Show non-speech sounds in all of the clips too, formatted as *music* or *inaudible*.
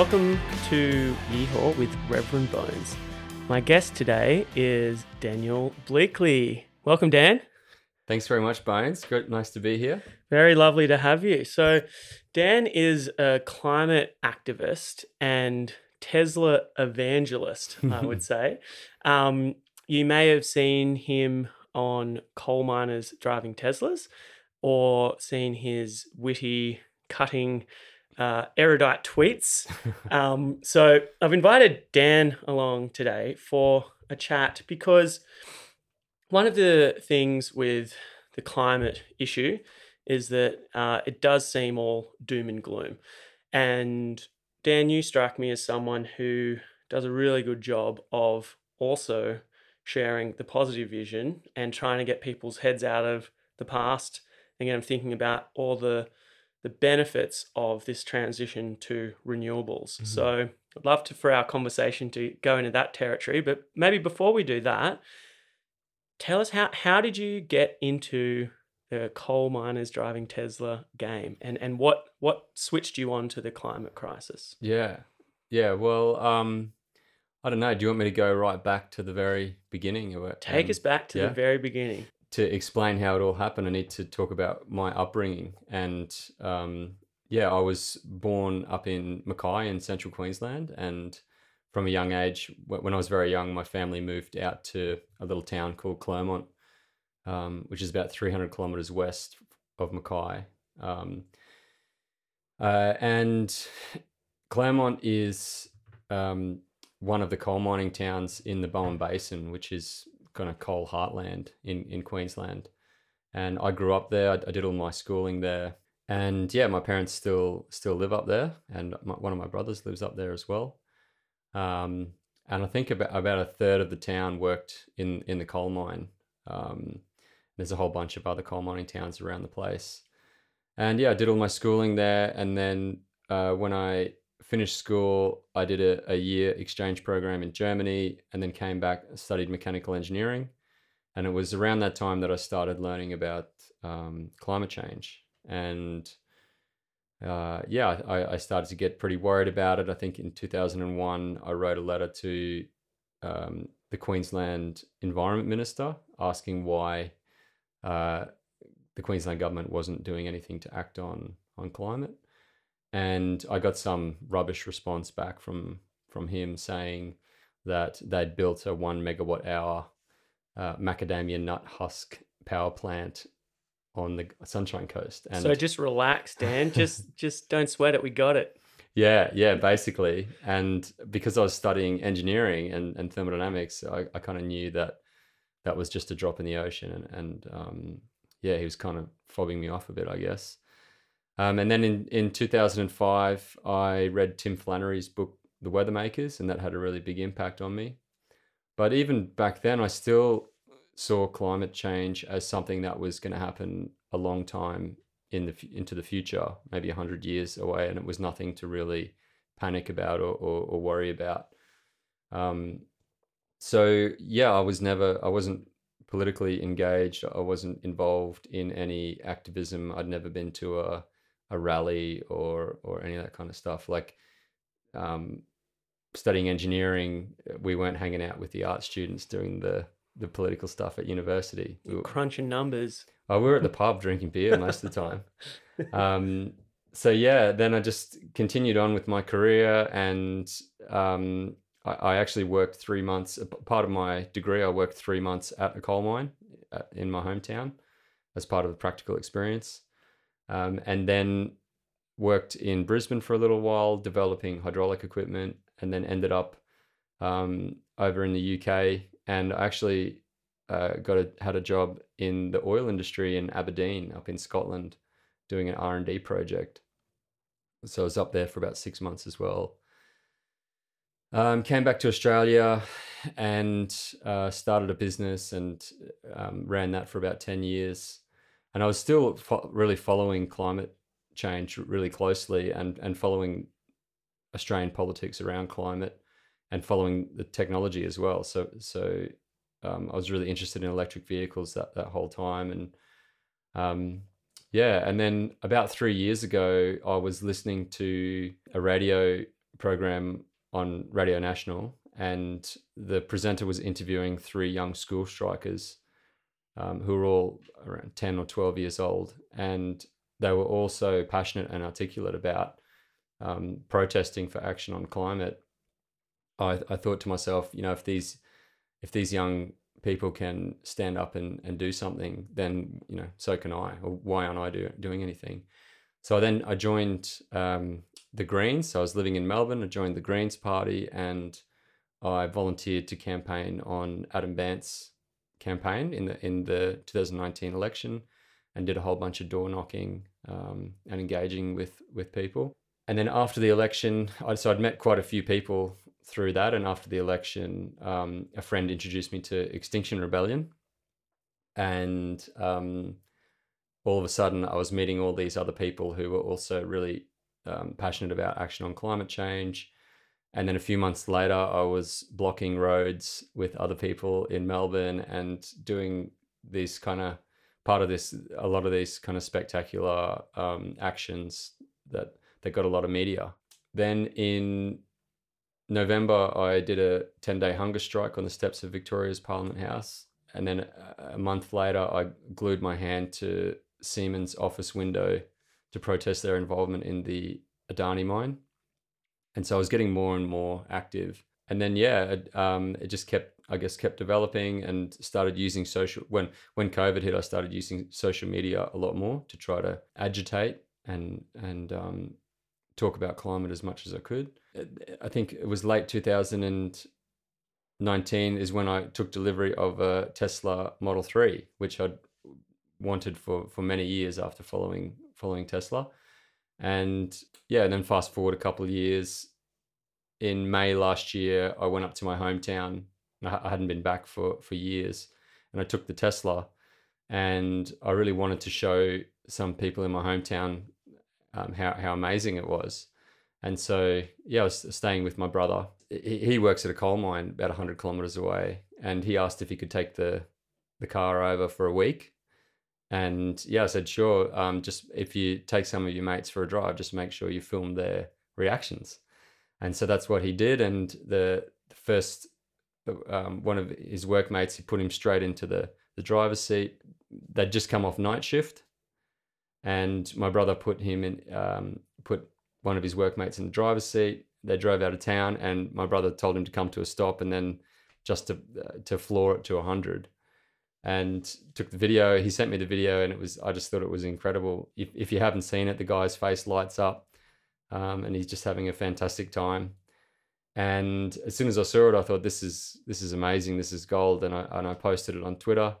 Welcome to Yeehaw with Reverend Bones. My guest today is Daniel Bleakley. Welcome, Dan. Thanks very much, Bones. Great, nice to be here. Very lovely to have you. So, Dan is a climate activist and Tesla evangelist, I *laughs* would say. Um, you may have seen him on coal miners driving Teslas or seen his witty, cutting, uh, erudite tweets. *laughs* Um, so I've invited Dan along today for a chat because one of the things with the climate issue is that uh, it does seem all doom and gloom. And Dan, you strike me as someone who does a really good job of also sharing the positive vision and trying to get people's heads out of the past and get them thinking about all the the benefits of this transition to renewables. Mm-hmm. So I'd love to for our conversation to go into that territory, but maybe before we do that, tell us how how did you get into the coal miners driving Tesla game and and what what switched you on to the climate crisis? Yeah. Yeah, well, um I don't know. Do you want me to go right back to the very beginning of it? Take um, us back to yeah? the very beginning to explain how it all happened, I need to talk about my upbringing. And um, yeah, I was born up in Mackay in central Queensland. And from a young age, when I was very young, my family moved out to a little town called Clermont, um, which is about 300 kilometers west of Mackay. Um, uh, and Clermont is um, one of the coal mining towns in the Bowen Basin, which is kind of coal heartland in in Queensland. And I grew up there. I, I did all my schooling there, and yeah, my parents still still live up there, and my, one of my brothers lives up there as well. Um, and I think about about a third of the town worked in in the coal mine. Um, there's a whole bunch of other coal mining towns around the place. And yeah, I did all my schooling there, and then uh, when I finished school, I did a, a year exchange program in Germany and then came back, studied mechanical engineering. And it was around that time that I started learning about um, climate change. And uh, yeah, I, I, started to get pretty worried about it. I think in 2001, I wrote a letter to um, the Queensland Environment Minister asking why uh, the Queensland government wasn't doing anything to act on on climate and I got some rubbish response back from from him saying that they'd built a one megawatt hour uh, macadamia nut husk power plant on the Sunshine Coast. And so just relax, Dan. *laughs* just just don't sweat it. We got it. Yeah, yeah, basically. And because I was studying engineering and, and thermodynamics, I, I kind of knew that that was just a drop in the ocean. And, and um, yeah, he was kind of fobbing me off a bit, I guess. Um, and then in, in 2005, I read Tim Flannery's book, The Weathermakers, and that had a really big impact on me. But even back then, I still saw climate change as something that was going to happen a long time in the into the future, maybe 100 years away, and it was nothing to really panic about or, or, or worry about. Um, so yeah, I was never, I wasn't politically engaged. I wasn't involved in any activism. I'd never been to a a rally or or any of that kind of stuff. Like um, studying engineering, we weren't hanging out with the art students doing the the political stuff at university. We were crunching numbers. Oh, we were at the pub drinking beer most of the time. *laughs* Um, so yeah, then I just continued on with my career, and um, I, I, actually worked three months. Part of my degree, I worked three months at a coal mine uh, in my hometown as part of the practical experience um, and then worked in Brisbane for a little while developing hydraulic equipment, and then ended up um, over in the UK. And I actually uh, got a, had a job in the oil industry in Aberdeen, up in Scotland, doing an R and D project. So I was up there for about six months as well. Um, came back to Australia and uh, started a business and um, ran that for about 10 years and I was still fo- really following climate change really closely and and following Australian politics around climate and following the technology as well. So so um, I was really interested in electric vehicles that that whole time and um, yeah, and then about three years ago, I was listening to a radio program on Radio National, and the presenter was interviewing three young school strikers um, who were all around 10 or 12 years old. And they were also passionate and articulate about um, protesting for action on climate. I, I thought to myself, you know, if these if these young people can stand up and, and do something, then you know, so can I. Or why aren't I do, doing anything? So then I joined um, the Greens. So I was living in Melbourne. I joined the Greens Party and I volunteered to campaign on Adam Bandt's campaign in the in the 2019 election, and did a whole bunch of door knocking um, and engaging with with people. And then after the election, I, so I'd met quite a few people through that. And after the election, um, a friend introduced me to Extinction Rebellion, and um, all of a sudden, I was meeting all these other people who were also really um, passionate about action on climate change. And then a few months later, I was blocking roads with other people in Melbourne and doing these kind of part of this, a lot of these kind of spectacular um, actions that that got a lot of media. Then in November, I did a 10 day hunger strike on the steps of Victoria's Parliament House. And then a month later, I glued my hand to Siemens' office window to protest their involvement in the Adani mine. And so I was getting more and more active. And then, yeah, it, um, it just kept, I guess, kept developing and started using social. When when COVID hit, I started using social media a lot more to try to agitate and and um, talk about climate as much as I could. I think it was late 2019 is when I took delivery of a Tesla Model 3, which I'd wanted for for many years after following following Tesla. And yeah, then fast forward a couple of years, in May last year, I went up to my hometown. I hadn't been back for for years, and I took the Tesla, and I really wanted to show some people in my hometown um, how how amazing it was. And so yeah, I was staying with my brother. He, he works at a coal mine about hundred kilometers away, and he asked if he could take the the car over for a week and yeah, I said, sure. Um, just if you take some of your mates for a drive, just make sure you film their reactions. And so that's what he did. And the, the first, um, one of his workmates, he put him straight into the, the driver's seat. They'd just come off night shift. And my brother put him in, um, put one of his workmates in the driver's seat. They drove out of town, and my brother told him to come to a stop and then just to, uh, to floor it to 100 and took the video. He sent me the video, and it was I just thought it was incredible. If if you haven't seen it, the guy's face lights up, um, and he's just having a fantastic time. And as soon as I saw it, I thought this is this is amazing. This is gold, and I and I posted it on Twitter,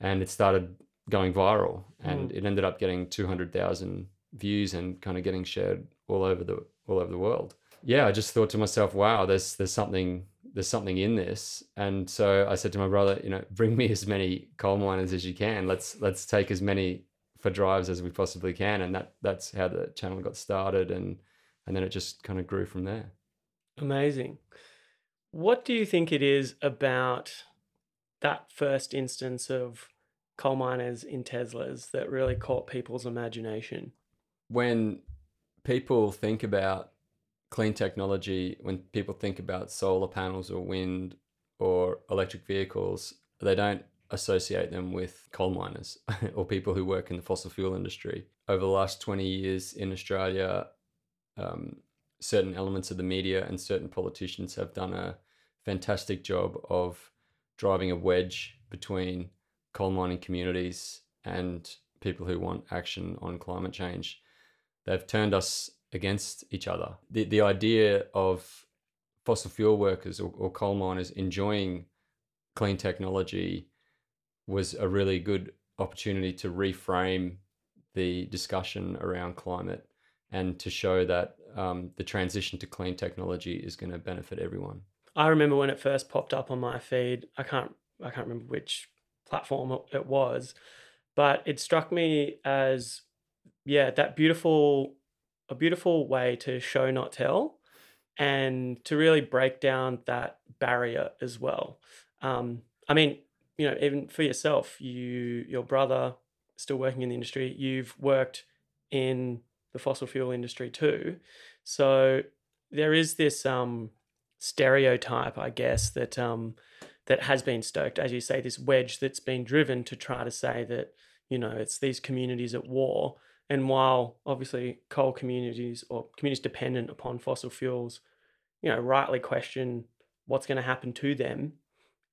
and it started going viral, and mm. it ended up getting two hundred thousand views and kind of getting shared all over the all over the world. Yeah, I just thought to myself, wow, there's there's something there's something in this. And so I said to my brother, you know, bring me as many coal miners as you can. Let's let's take as many for drives as we possibly can. And that that's how the channel got started and and then it just kind of grew from there. Amazing. What do you think it is about that first instance of coal miners in Teslas that really caught people's imagination? When people think about clean technology, when people think about solar panels or wind or electric vehicles, they don't associate them with coal miners *laughs* or people who work in the fossil fuel industry. Over the last 20 years in Australia, um, certain elements of the media and certain politicians have done a fantastic job of driving a wedge between coal mining communities and people who want action on climate change. They've turned us against each other. The the idea of fossil fuel workers or, or coal miners enjoying clean technology was a really good opportunity to reframe the discussion around climate and to show that um, the transition to clean technology is going to benefit everyone. I remember when it first popped up on my feed. I can't I can't remember which platform it was, but it struck me as yeah that beautiful a beautiful way to show not tell and to really break down that barrier as well um, i mean you know even for yourself you your brother still working in the industry you've worked in the fossil fuel industry too so there is this um, stereotype, I guess, that um, that has been stoked, as you say, this wedge that's been driven to try to say that you know it's these communities at war. And while obviously coal communities or communities dependent upon fossil fuels, you know, rightly question what's going to happen to them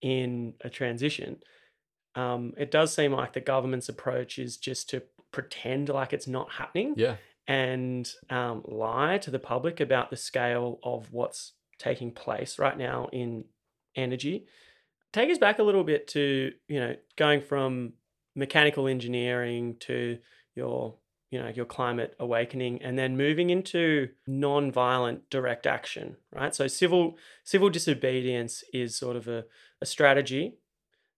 in a transition, um, it does seem like the government's approach is just to pretend like it's not happening Yeah. and um, lie to the public about the scale of what's taking place right now in energy. Take us back a little bit to, you know, going from mechanical engineering to your, you know, your climate awakening and then moving into non-violent direct action, right? So civil civil disobedience is sort of a, a strategy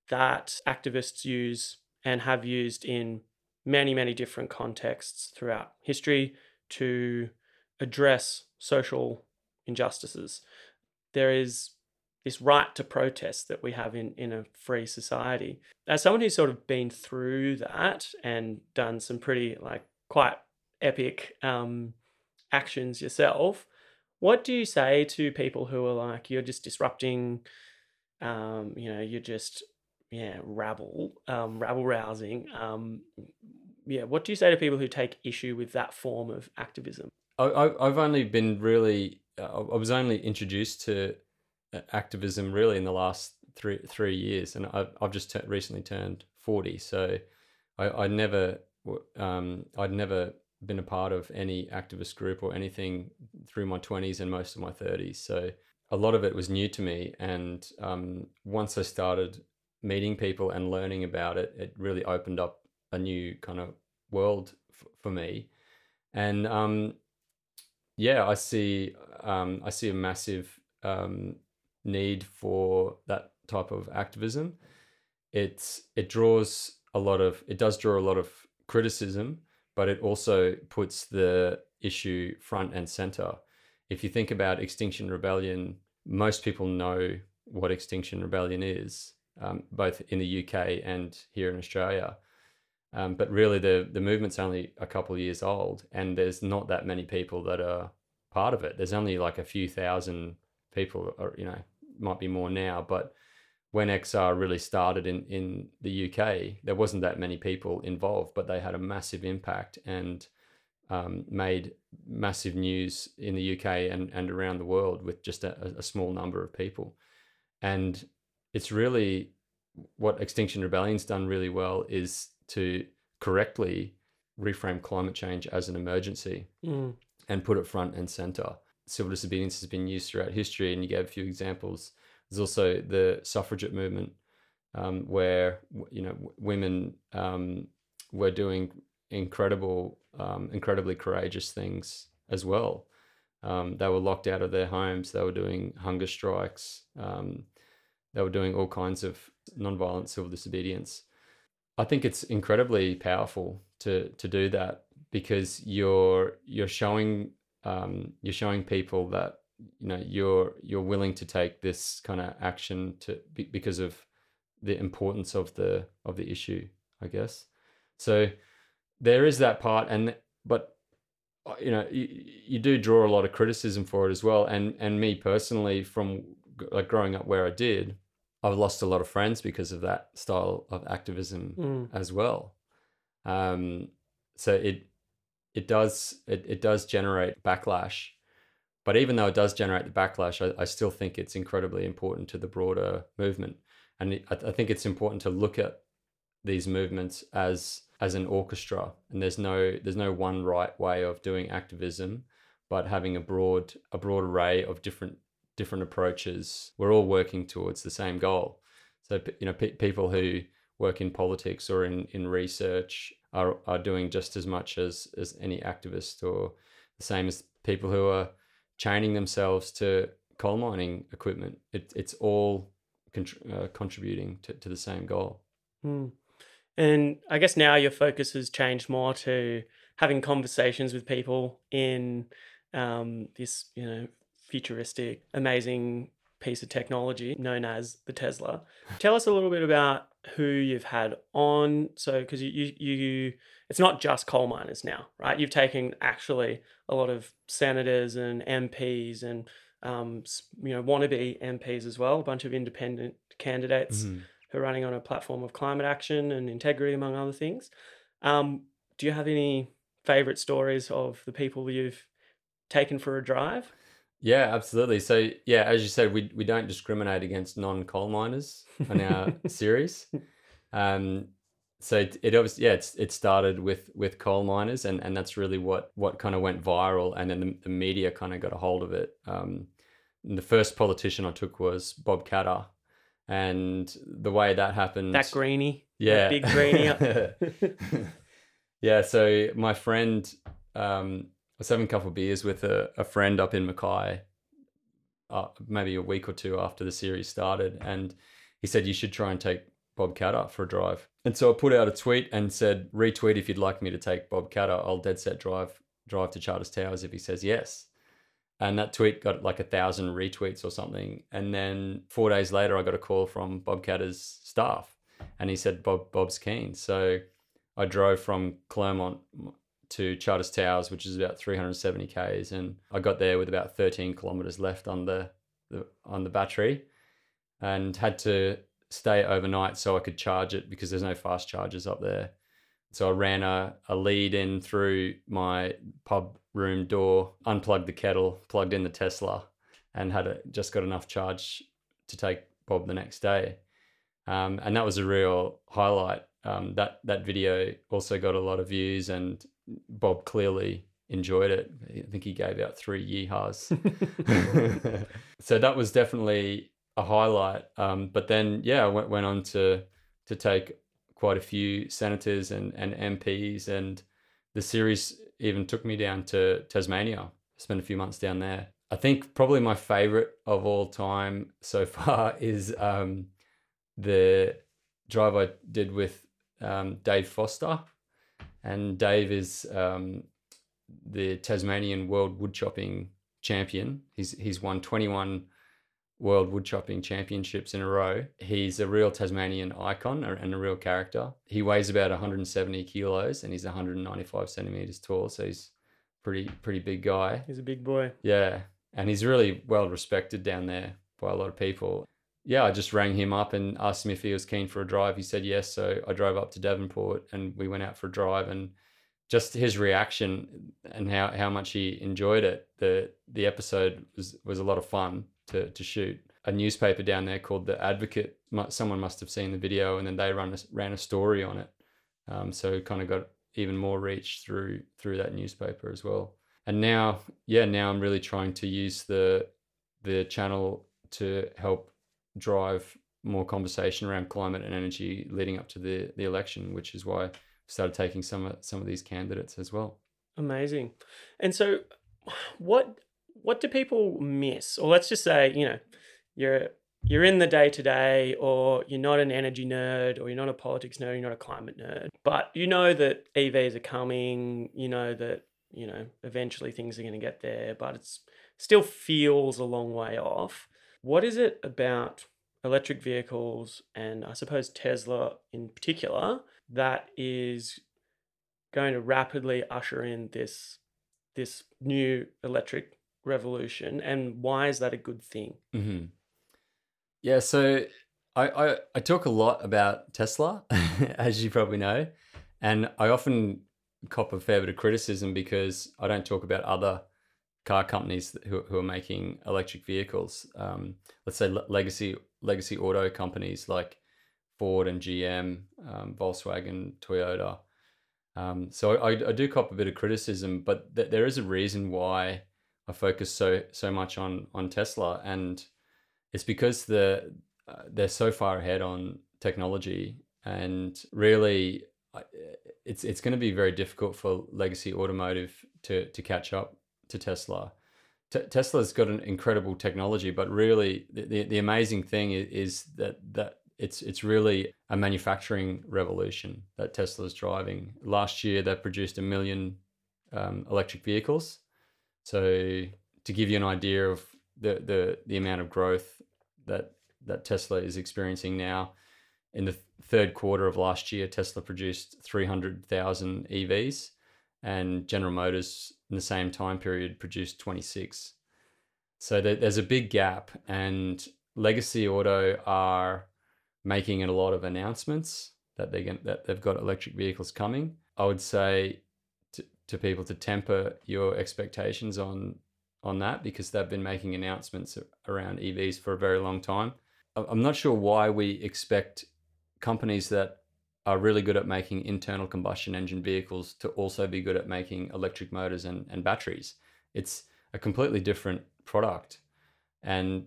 that activists use and have used in many, many different contexts throughout history to address social injustices. There is this right to protest that we have in, in a free society. As someone who's sort of been through that and done some pretty, like, quite epic um, actions yourself, what do you say to people who are like, you're just disrupting, um, you know, you're just yeah, rabble, um, rabble rousing. Um, yeah, what do you say to people who take issue with that form of activism? I, I've only been really, uh, I was only introduced to uh, activism really in the last three three years, and I've, I've just t- recently turned forty, so I, I never, um, I'd never been a part of any activist group or anything through my twenties and most of my thirties. So a lot of it was new to me, and um, once I started meeting people and learning about it, it really opened up a new kind of world f- for me. And um, yeah, I see um, I see a massive um, need for that type of activism. It's it draws a lot of it does draw a lot of criticism, but it also puts the issue front and center. If you think about Extinction Rebellion, most people know what Extinction Rebellion is, um, both in the UK and here in Australia. Um, but really, the the movement's only a couple of years old, and there's not that many people that are part of it. There's only like a few thousand people, or you know, might be more now. But when XR really started in in the UK, there wasn't that many people involved, but they had a massive impact and um, made massive news in the UK and and around the world with just a, a small number of people. And it's really what Extinction Rebellion's done really well is to correctly reframe climate change as an emergency Mm. and put it front and center. Civil disobedience has been used throughout history, and you gave a few examples. There's also the suffragette movement, um, where you know women um, were doing incredible, um, incredibly courageous things as well. Um, they were locked out of their homes. They were doing hunger strikes. Um, they were doing all kinds of nonviolent civil disobedience. I think it's incredibly powerful to to do that because you're you're showing um, you're showing people that you know you're you're willing to take this kind of action to because of the importance of the of the issue, I guess. So there is that part, and but uh, you know you, you do draw a lot of criticism for it as well, and and me personally from like growing up where I did, I've lost a lot of friends because of that style of activism Mm. as well. Um, so it it does it, it does generate backlash, but even though it does generate the backlash, I, I still think it's incredibly important to the broader movement, and I, I think it's important to look at these movements as as an orchestra, and there's no there's no one right way of doing activism, but having a broad a broad array of different different approaches, we're all working towards the same goal. So you know, pe- people who work in politics or in, in research are, are doing just as much as, as any activist or the same as people who are chaining themselves to coal mining equipment. It, it's all contr- uh, contributing to, to the same goal. Mm. And I guess now your focus has changed more to having conversations with people in um, this, you know, futuristic, amazing piece of technology known as the Tesla. *laughs* Tell us a little bit about who you've had on. So, because you, you, you, it's not just coal miners now, right? You've taken actually a lot of senators and MPs and, um, you know, wannabe MPs as well, a bunch of independent candidates Mhm. who are running on a platform of climate action and integrity, among other things. Um, do you have any favorite stories of the people you've taken for a drive? Yeah, absolutely. So yeah, as you said, we we don't discriminate against non-coal miners on our *laughs* series. Um, so it, it obviously yeah, it's it started with with coal miners, and and that's really what what kind of went viral, and then the, the media kind of got a hold of it. Um, the first politician I took was Bob Katter, and the way that happened, That greenie, yeah, big greenie. *laughs* yeah. So my friend, um, was having a couple of beers with a, a friend up in Mackay, uh, maybe a week or two after the series started, and he said you should try and take Bob Katter for a drive. And so I put out a tweet and said, retweet if you'd like me to take Bob Katter. I'll dead set drive drive to Charters Towers if he says yes. And that tweet got like a thousand retweets or something. And then four days later, I got a call from Bob Katter's staff, and he said Bob Bob's keen. So I drove from Clermont to Charters Towers, which is about 370 k's, and I got there with about 13 kilometers left on the, the on the battery, and had to stay overnight so I could charge it because there's no fast chargers up there. So I ran a, a lead in through my pub room door, unplugged the kettle, plugged in the Tesla, and had a, just got enough charge to take Bob the next day. Um, and that was a real highlight. Um, that that video also got a lot of views, and Bob clearly enjoyed it. I think he gave out three yeehaws. *laughs* so that was definitely a highlight. Um, but then, yeah, I went, went on to to take quite a few senators and, and MPs, and the series even took me down to Tasmania. Spent a few months down there. I think probably my favorite of all time so *laughs* far is um, the drive I did with um, Dave Foster, and Dave is um, the Tasmanian World Woodchopping champion. He's he's won 21 World Woodchopping Championships in a row. He's a real Tasmanian icon and a real character. He weighs about 170 kilos and he's 195 centimeters tall, so he's pretty pretty big guy. He's a big boy. Yeah, and he's really well respected down there by a lot of people. Yeah, I just rang him up and asked him if he was keen for a drive. He said yes, so I drove up to Devonport and we went out for a drive and just his reaction and how, how much he enjoyed it. The the episode was, was a lot of fun to, to shoot. A newspaper down there called The Advocate, someone must have seen the video and then they run a, ran a story on it. Um, so kind of got even more reach through through that newspaper as well. And now, yeah, now I'm really trying to use the the channel to help drive more conversation around climate and energy leading up to the the election, which is why I started taking some of some of these candidates as well. Amazing. And so what what do people miss? Or let's just say, you know, you're you're in the day to day, or you're not an energy nerd, or you're not a politics nerd, you're not a climate nerd, but you know that EVs are coming, you know that, you know, eventually things are going to get there, but it's still feels a long way off. What is it about electric vehicles and I suppose Tesla in particular that is going to rapidly usher in this this new electric revolution and why is that a good thing Mm-hmm. Yeah, so I, I I talk a lot about Tesla, *laughs* as you probably know, and I often cop a fair bit of criticism because I don't talk about other car companies who, who are making electric vehicles. Um, let's say le- legacy legacy auto companies like Ford and GM, um, Volkswagen, Toyota. Um, so I, I do cop a bit of criticism, but th- there is a reason why I focus so so much on on Tesla, and it's because the uh, they're so far ahead on technology, and really, it's it's going to be very difficult for legacy automotive to to catch up to Tesla. T- Tesla's got an incredible technology, but really, the, the, the amazing thing is, is that that it's it's really a manufacturing revolution that Tesla's driving. Last year, they produced a million um, electric vehicles. So to give you an idea of the, the, the amount of growth that that Tesla is experiencing now. In the third quarter of last year, Tesla produced 300,000 EVs, and General Motors in the same time period produced 26. So there's a big gap, and Legacy Auto are making a lot of announcements that they that they've got electric vehicles coming. I would say to, to people to temper your expectations on on that because they've been making announcements around EVs for a very long time. I'm not sure why we expect companies that are really good at making internal combustion engine vehicles to also be good at making electric motors and, and batteries. It's a completely different product. And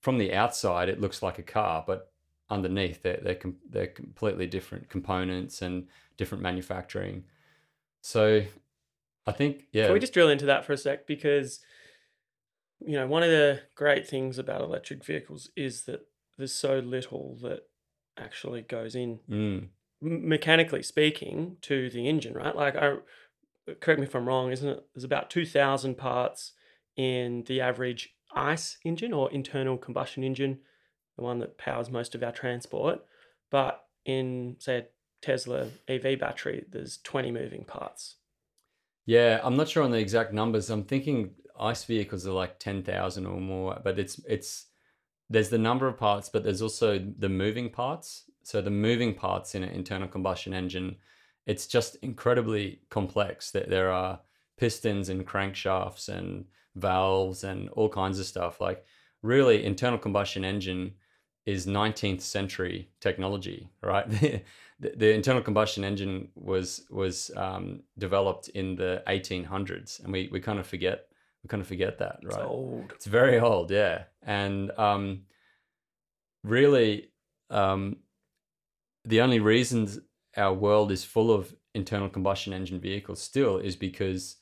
from the outside, it looks like a car, but underneath, they're, they're, com- they're completely different components and different manufacturing. So I think, yeah. Can we just drill into that for a sec? Because, you know, one of the great things about electric vehicles is that there's so little that actually goes in Mm. Mechanically speaking to the engine right like i correct me if i'm wrong isn't it there's about 2000 parts in the average ice engine or internal combustion engine the one that powers most of our transport but in say a tesla ev battery there's 20 moving parts Yeah, I'm not sure on the exact numbers. I'm thinking ICE vehicles are like 10,000 or more, but it's it's there's the number of parts, but there's also the moving parts. So the moving parts in an internal combustion engine, it's just incredibly complex. That there are pistons and crankshafts and valves and all kinds of stuff. Like really, internal combustion engine is 19th century technology, right? *laughs* the, the internal combustion engine was was um, developed in the 1800s, and we we kind of forget we kind of forget that, it's right? old It's very old, yeah. And um, really, um, the only reasons our world is full of internal combustion engine vehicles still is because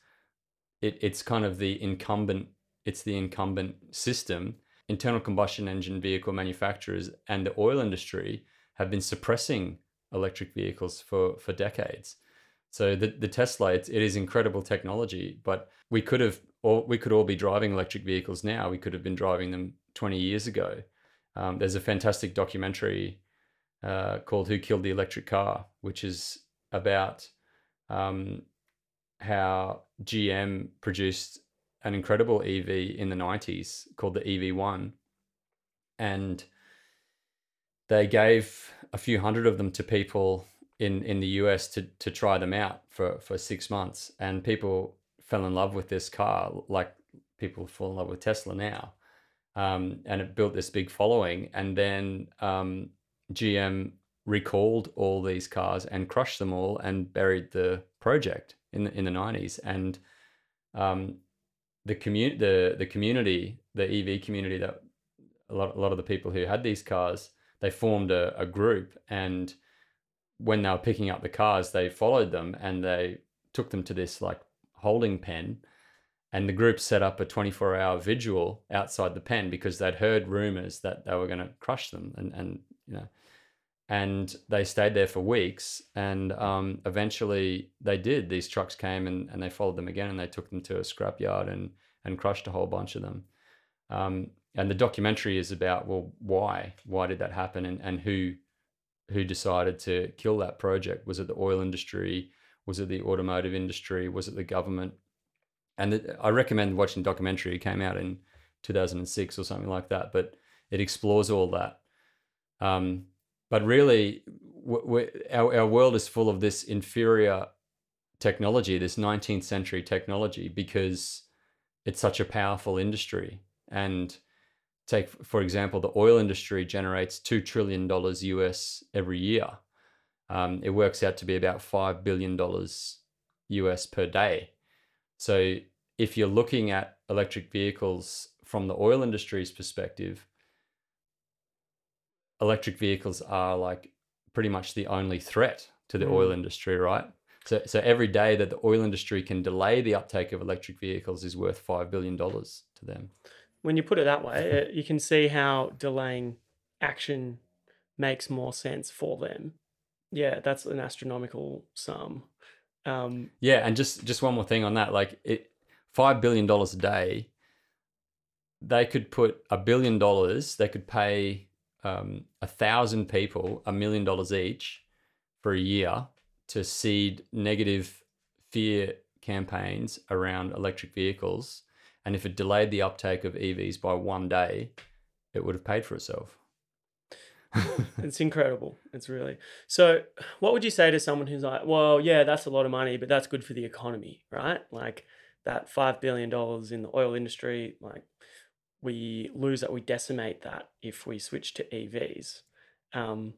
it, it's kind of the incumbent it's the incumbent system. Internal combustion engine vehicle manufacturers and the oil industry have been suppressing electric vehicles for for decades. So the, the tesla it's, it is incredible technology but we could have or we could all be driving electric vehicles now. We could have been driving them 20 years ago. Um, there's a fantastic documentary uh, called Who Killed the Electric Car, which is about um, how GM produced an incredible EV in the 90s called the EV1. And they gave a few hundred of them to people in, in the US to, to try them out for, for six months. And people fell in love with this car, like people fall in love with Tesla now. Um, and it built this big following. And then um, GM recalled all these cars and crushed them all and buried the project in the, in the 90s. And um, the community, the the community, the EV community that a lot a lot of the people who had these cars, they formed a, a group and when they were picking up the cars, they followed them and they took them to this like holding pen and the group set up a 24 hour vigil outside the pen because they'd heard rumors that they were going to crush them and and you know and they stayed there for weeks and um, eventually they did. These trucks came and, and they followed them again and they took them to a scrapyard and and crushed a whole bunch of them. Um, and the documentary is about well why? Why did that happen? And, and who who decided to kill that project? Was it the oil industry? Was it the automotive industry? Was it the government? And it, i recommend watching the documentary. It came out in 2006 or something like that but it explores all that. Um, but really our, our world is full of this inferior technology this 19th century technology because it's such a powerful industry. And take for example the oil industry generates $2 trillion us every year. Um, it works out to be about $5 billion us per day. So if you're looking at electric vehicles from the oil industry's perspective electric vehicles are like pretty much the only threat to the Mm. oil industry, right? So, so every day that the oil industry can delay the uptake of electric vehicles is worth five billion dollars to them. when you put it that way you can see how delaying action makes more sense for them yeah that's an astronomical sum um, Yeah, and just just one more thing on that, like it, five billion dollars a day. they could put a billion dollars, they could pay um, a thousand people a million dollars each for a year to seed negative fear campaigns around electric vehicles. And if it delayed the uptake of EVs by one day, it would have paid for itself. *laughs* it's incredible. It's really so. What would you say to someone who's like, well, yeah, that's a lot of money, but that's good for the economy, right? Like that $5 billion in the oil industry, like we lose that, we decimate that if we switch to EVs. Um,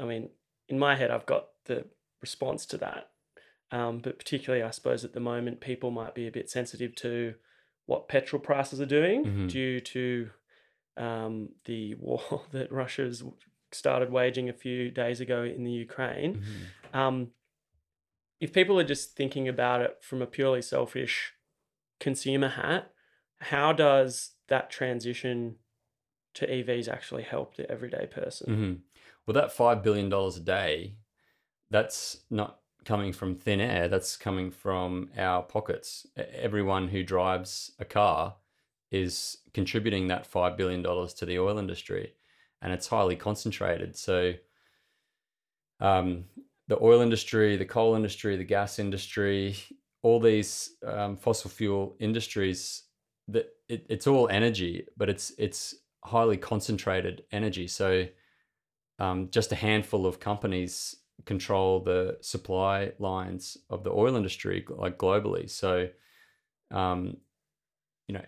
I mean, in my head, I've got the response to that. Um, but particularly, I suppose at the moment, people might be a bit sensitive to what petrol prices are doing Mhm. due to um, the war *laughs* that Russia's started waging a few days ago in the Ukraine. Mhm. Um, if people are just thinking about it from a purely selfish consumer hat, how does that transition to EVs actually help the everyday person? Mhm. Well, that $5 billion a day, that's not coming from thin air. That's coming from our pockets. Everyone who drives a car is contributing that $5 billion to the oil industry, and it's highly concentrated. So, um, the oil industry, the coal industry, the gas industry, all these um, fossil fuel industries, that it, it's all energy, but it's it's highly concentrated energy. So, um, just a handful of companies control the supply lines of the oil industry, like globally. So, um, you know,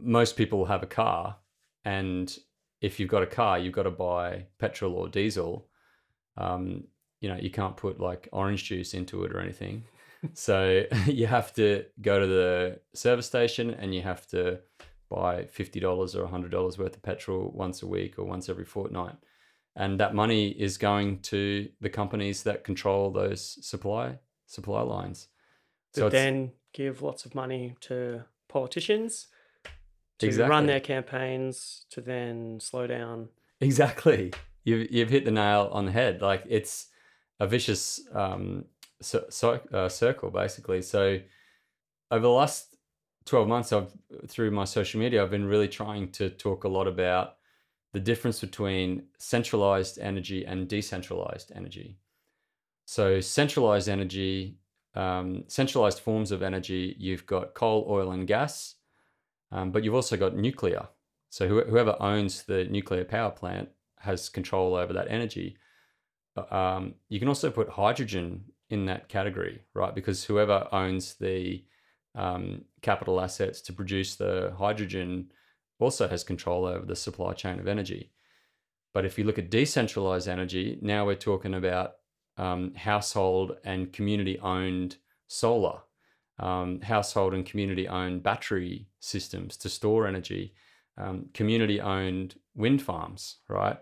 most people have a car, and if you've got a car, you've got to buy petrol or diesel. Um, you know, you can't put like orange juice into it or anything. So *laughs* you have to go to the service station and you have to buy $50 or $100 worth of petrol once a week or once every fortnight. And that money is going to the companies that control those supply supply lines. It's- then give lots of money to politicians to Exactly. run their campaigns to then slow down. Exactly. *laughs* You've you've hit the nail on the head. Like it's a vicious um, so, uh, circle, basically. So over the last twelve months, I've through my social media, I've been really trying to talk a lot about the difference between centralized energy and decentralized energy. So centralized energy, um, centralized forms of energy, you've got coal, oil, and gas, um, but you've also got nuclear. So who- whoever owns the nuclear power plant has control over that energy. Uh, Um, you can also put hydrogen in that category, right? Because whoever owns the um, capital assets to produce the hydrogen also has control over the supply chain of energy. But if you look at decentralized energy, now we're talking about um, household and community owned solar, um, household and community owned battery systems to store energy, um, community owned wind farms, right?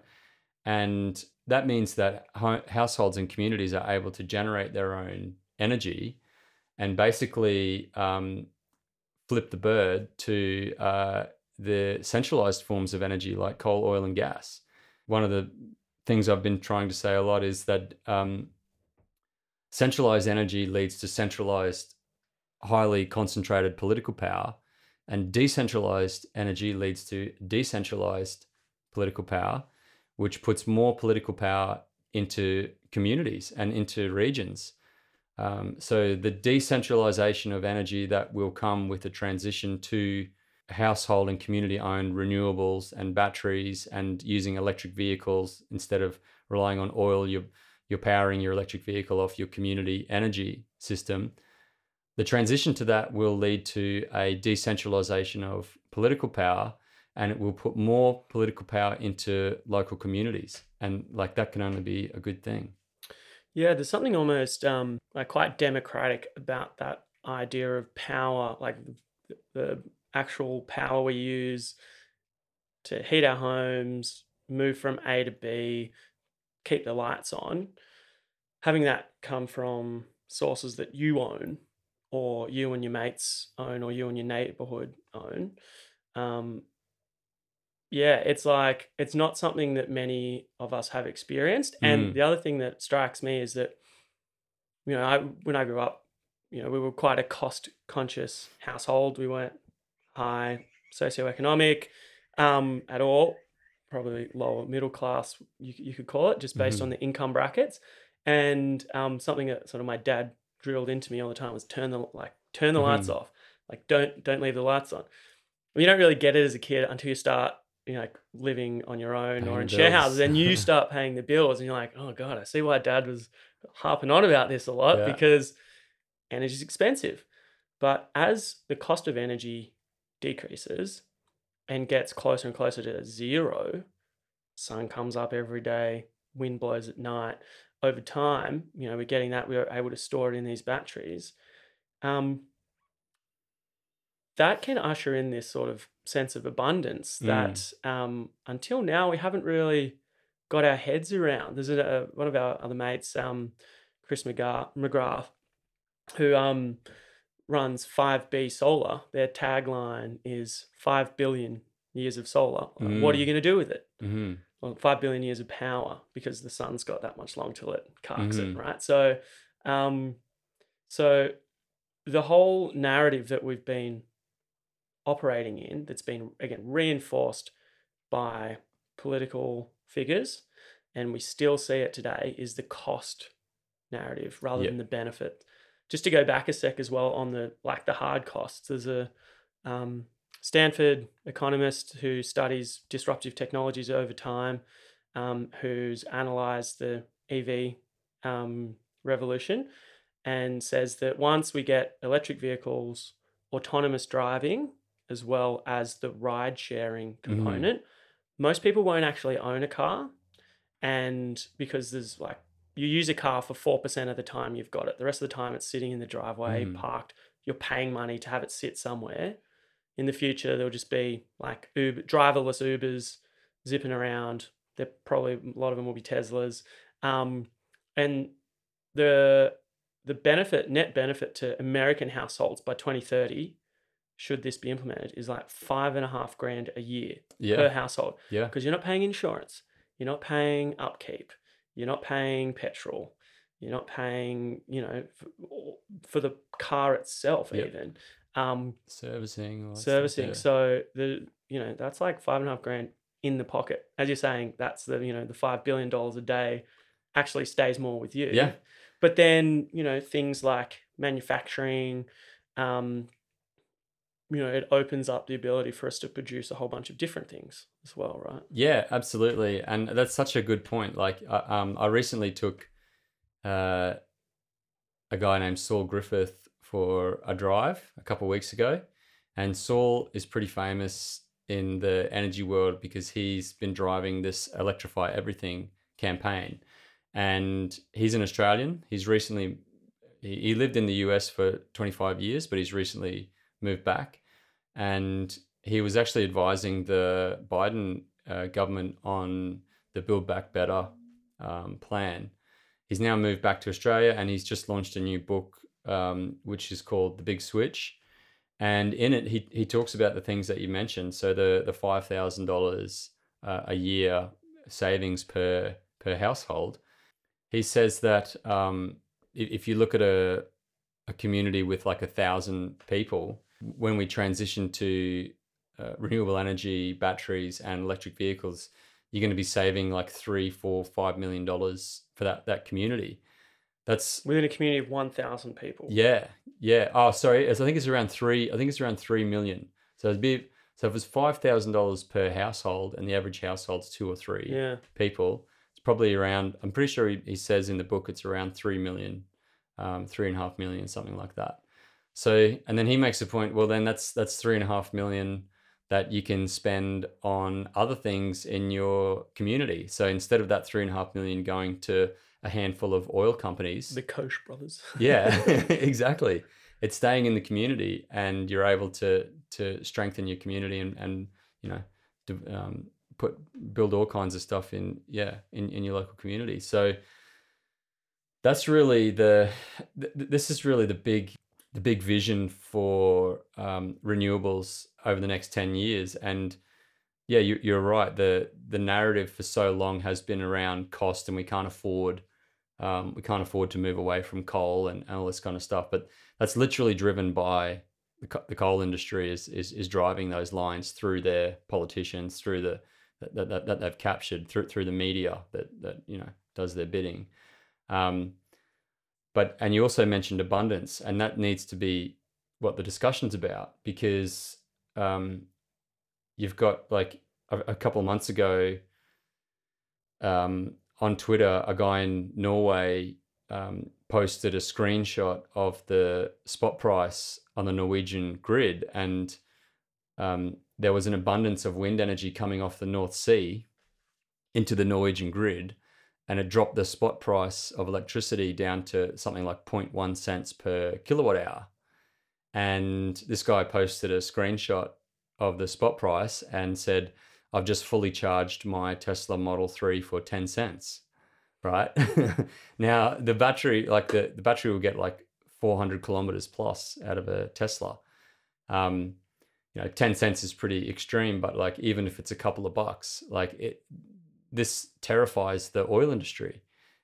And that means that households and communities are able to generate their own energy and basically um, flip the bird to uh, the centralized forms of energy like coal, oil, and gas. One of the things I've been trying to say a lot is that um, centralized energy leads to centralized, highly concentrated political power, and decentralized energy leads to decentralized political power, which puts more political power into communities and into regions. Um, so the decentralization of energy that will come with the transition to household and community owned renewables and batteries and using electric vehicles instead of relying on oil you're, you're powering your electric vehicle off your community energy system the transition to that will lead to a decentralization of political power and it will put more political power into local communities and like that can only be a good thing Yeah, there's something almost um, like quite democratic about that idea of power, like the, actual power we use to heat our homes, move from A to B, keep the lights on. Having that come from sources that you own, or you and your mates own, or you and your neighborhood own. Um, yeah, it's like it's not something that many of us have experienced. And Mm. the other thing that strikes me is that, you know, I when I grew up, you know, we were quite a cost conscious household. We weren't high socioeconomic um, at all. Probably lower middle class, you, you could call it, just based Mhm. on the income brackets. And um, something that sort of my dad drilled into me all the time was turn the like turn the lights off, like don't don't leave the lights on. You don't really get it as a kid until you start, you know, like living on your own Paying or in the share houses, and you *laughs* start paying the bills, and you're like, oh god, I see why dad was harping on about this a lot Yeah. because is expensive. But as the cost of energy decreases and gets closer and closer to zero, sun comes up every day, wind blows at night. Over time, you know, we're getting that, we're able to store it in these batteries. Um, that can usher in this sort of sense of abundance Mm. that um, until now we haven't really got our heads around. There's a, one of our other mates, um, Chris McGrath, McGrath who um, runs 5B Solar. Their tagline is 5 billion years of solar. Uh, What are you Mm. going to do with it? hmm Well, 5 billion years of power because the sun's got that much long till it carks Mhm. it, right? So, um, so the whole narrative that we've been operating in that's been again reinforced by political figures and we still see it today is the cost narrative rather Yep. than the benefit just to go back a sec as well on the like the hard costs there's a um, stanford economist who studies disruptive technologies over time um, who's analyzed the ev um, revolution and says that once we get electric vehicles autonomous driving as well as the ride sharing component. Most people won't actually own a car and because there's like you use a car for 4% of the time you've got it. The rest of the time it's sitting in the driveway Mhm. parked. You're paying money to have it sit somewhere. In the future there'll just be like Uber, driverless ubers zipping around. There probably a lot of them will be teslas. Um, and the the benefit net benefit to american households by 2030 should this be implemented is like five and a half grand a year per household Yeah. because you're not paying insurance, you're not paying upkeep, you're not paying petrol, you're not paying, you know, for, for the car itself Yep. even um, Servicing. all that stuff, servicing. So the you know that's like five and a half grand in the pocket. As you're saying, that's the you know the five billion dollars a day actually stays more with you. Yeah. But then you know things like manufacturing. Um, you know, it opens up the ability for us to produce a whole bunch of different things as well, right? Yeah, absolutely, and that's such a good point. Like, I um, I recently took uh, a guy named Saul Griffith for a drive a couple weeks ago, and Saul is pretty famous in the energy world because he's been driving this electrify everything campaign, and he's an Australian. He's recently he, lived in the US for twenty five years, but he's recently moved back, and he was actually advising the Biden uh, government on the Build Back Better um, plan. He's now moved back to Australia and he's just launched a new book, um, which is called The Big Switch. And in it, he, he talks about the things that you mentioned. So the the five thousand dollars uh, a year savings per per household. He says that um, if, if you look at a a community with like a thousand people, when we transition to uh, renewable energy, batteries, and electric vehicles, you're going to be saving like three, four, five million dollars for that that community. That's Within a community of 1,000 people. yeah, yeah. Oh, sorry. it's- I think it's around three. I think it's around three million. So it'd be so if it's five thousand dollars per household, and the average household's two or three Yeah. people, it's probably around. I'm pretty sure he, he says in the book it's around three million, um, three and a half million, something like that. So, and then he makes a point. Well, then that's that's three and a half million that you can spend on other things in your community. So instead of that three and a half million going to a handful of oil companies, The Koch brothers. *laughs* yeah, *laughs* exactly. It's staying in the community, and you're able to to strengthen your community and and you know, de- um, put build all kinds of stuff in yeah in in your local community. So that's really the th- th- this is really the big the big vision for um, renewables over the next 10 years. And yeah you, you're right. The the narrative for so long has been around cost and we can't afford um, we can't afford to move away from coal and, and all this kind of stuff. But that's literally driven by the, co- the coal industry is, is is driving those lines through their politicians, through the that, that, that they've captured through through the media that that you know does their bidding. Um, but and you also mentioned abundance, and that needs to be what the discussion's about because um, you've got like a, a couple of months ago um, on Twitter, a guy in Norway um, posted a screenshot of the spot price on the Norwegian grid, and um, there was an abundance of wind energy coming off the North Sea into the Norwegian grid, and it dropped the spot price of electricity down to something like 0.1 cents per kilowatt hour. And this guy posted a screenshot of the spot price and said, I've just fully charged my Tesla Model 3 for 10 cents. Right *laughs* now, the battery, like the, the battery will get like 400 kilometers plus out of a Tesla. Um, you know, 10 cents is pretty extreme, but like even if it's a couple of bucks, like it, this terrifies the oil industry.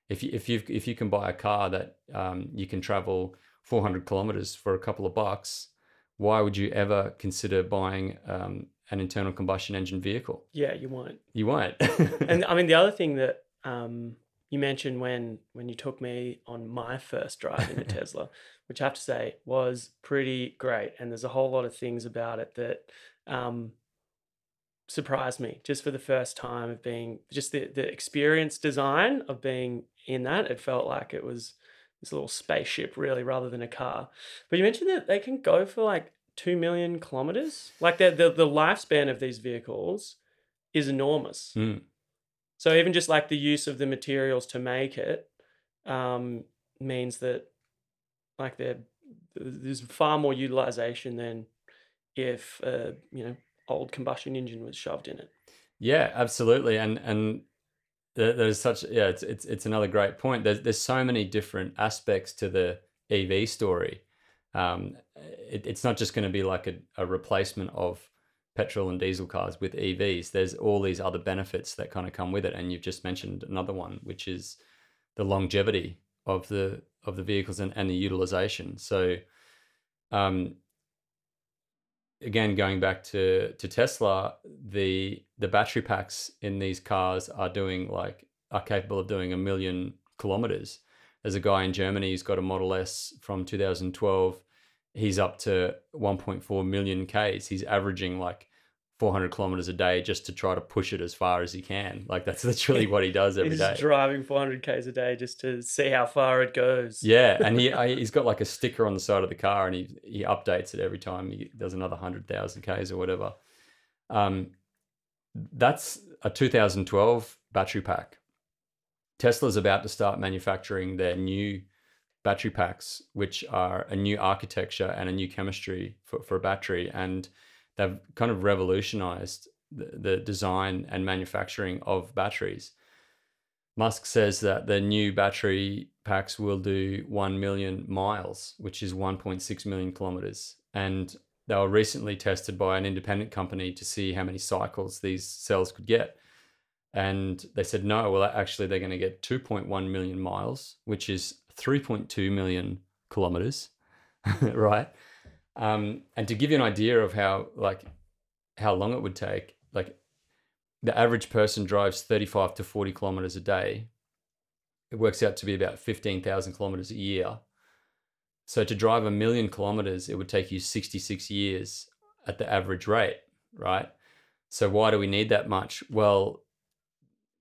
If you, if you if you can buy a car that um, you can travel 400 kilometers for a couple of bucks, why would you ever consider buying um, an internal combustion engine vehicle? Yeah, you won't. You won't. *laughs* and I mean, the other thing that um, you mentioned when when you took me on my first drive in a *laughs* Tesla, which I have to say was pretty great, and there's a whole lot of things about it that um, surprised me just for the first time of being just the the experience design of being in that. It felt like it was this little spaceship really rather than a car. But you mentioned that they can go for like two million kilometers. Like the the, the lifespan of these vehicles is enormous. Mm. So even just like the use of the materials to make it um, means that like there there's far more utilization than if a you know old combustion engine was shoved in it. Yeah, absolutely, and and there's such yeah, it's it's it's another great point. There's there's so many different aspects to the EV story. Um, it, it's not just going to be like a, a replacement of petrol and diesel cars with EVs. There's all these other benefits that kind of come with it, and you've just mentioned another one, which is the longevity of the of the vehicles and, and the utilization. So, um, again, going back to to Tesla, the the battery packs in these cars are doing like are capable of doing a million kilometers. There's a guy in Germany who's got a Model S from 2012. He's up to 1.4 million Ks. He's averaging like 400 kilometers a day just to try to push it as far as he can. Like that's literally what he does every He's day. driving 400 k's a day just to see how far it goes. Yeah, *laughs* and he he's got like a sticker on the side of the car, and he he updates it every time he does another hundred thousand k's or whatever. Um, that's a 2012 battery pack. Tesla's about to start manufacturing their new battery packs, which are a new architecture and a new chemistry for, for a battery. And they've kind of revolutionized the, the design and manufacturing of batteries. Musk says that the new battery packs will do 1 million miles, which is 1.6 million kilometers. And they were recently tested by an independent company to see how many cycles these cells could get. And they said, no, well, actually, they're going to get 2.1 million miles, which is 3.2 million kilometers, *laughs* right? Um, and to give you an idea of how like how long it would take, like the average person drives 35 to 40 kilometers a day. It works out to be about 15,000 kilometers a year. So to drive a million kilometers, it would take you 66 years at the average rate, right? So why do we need that much? Well,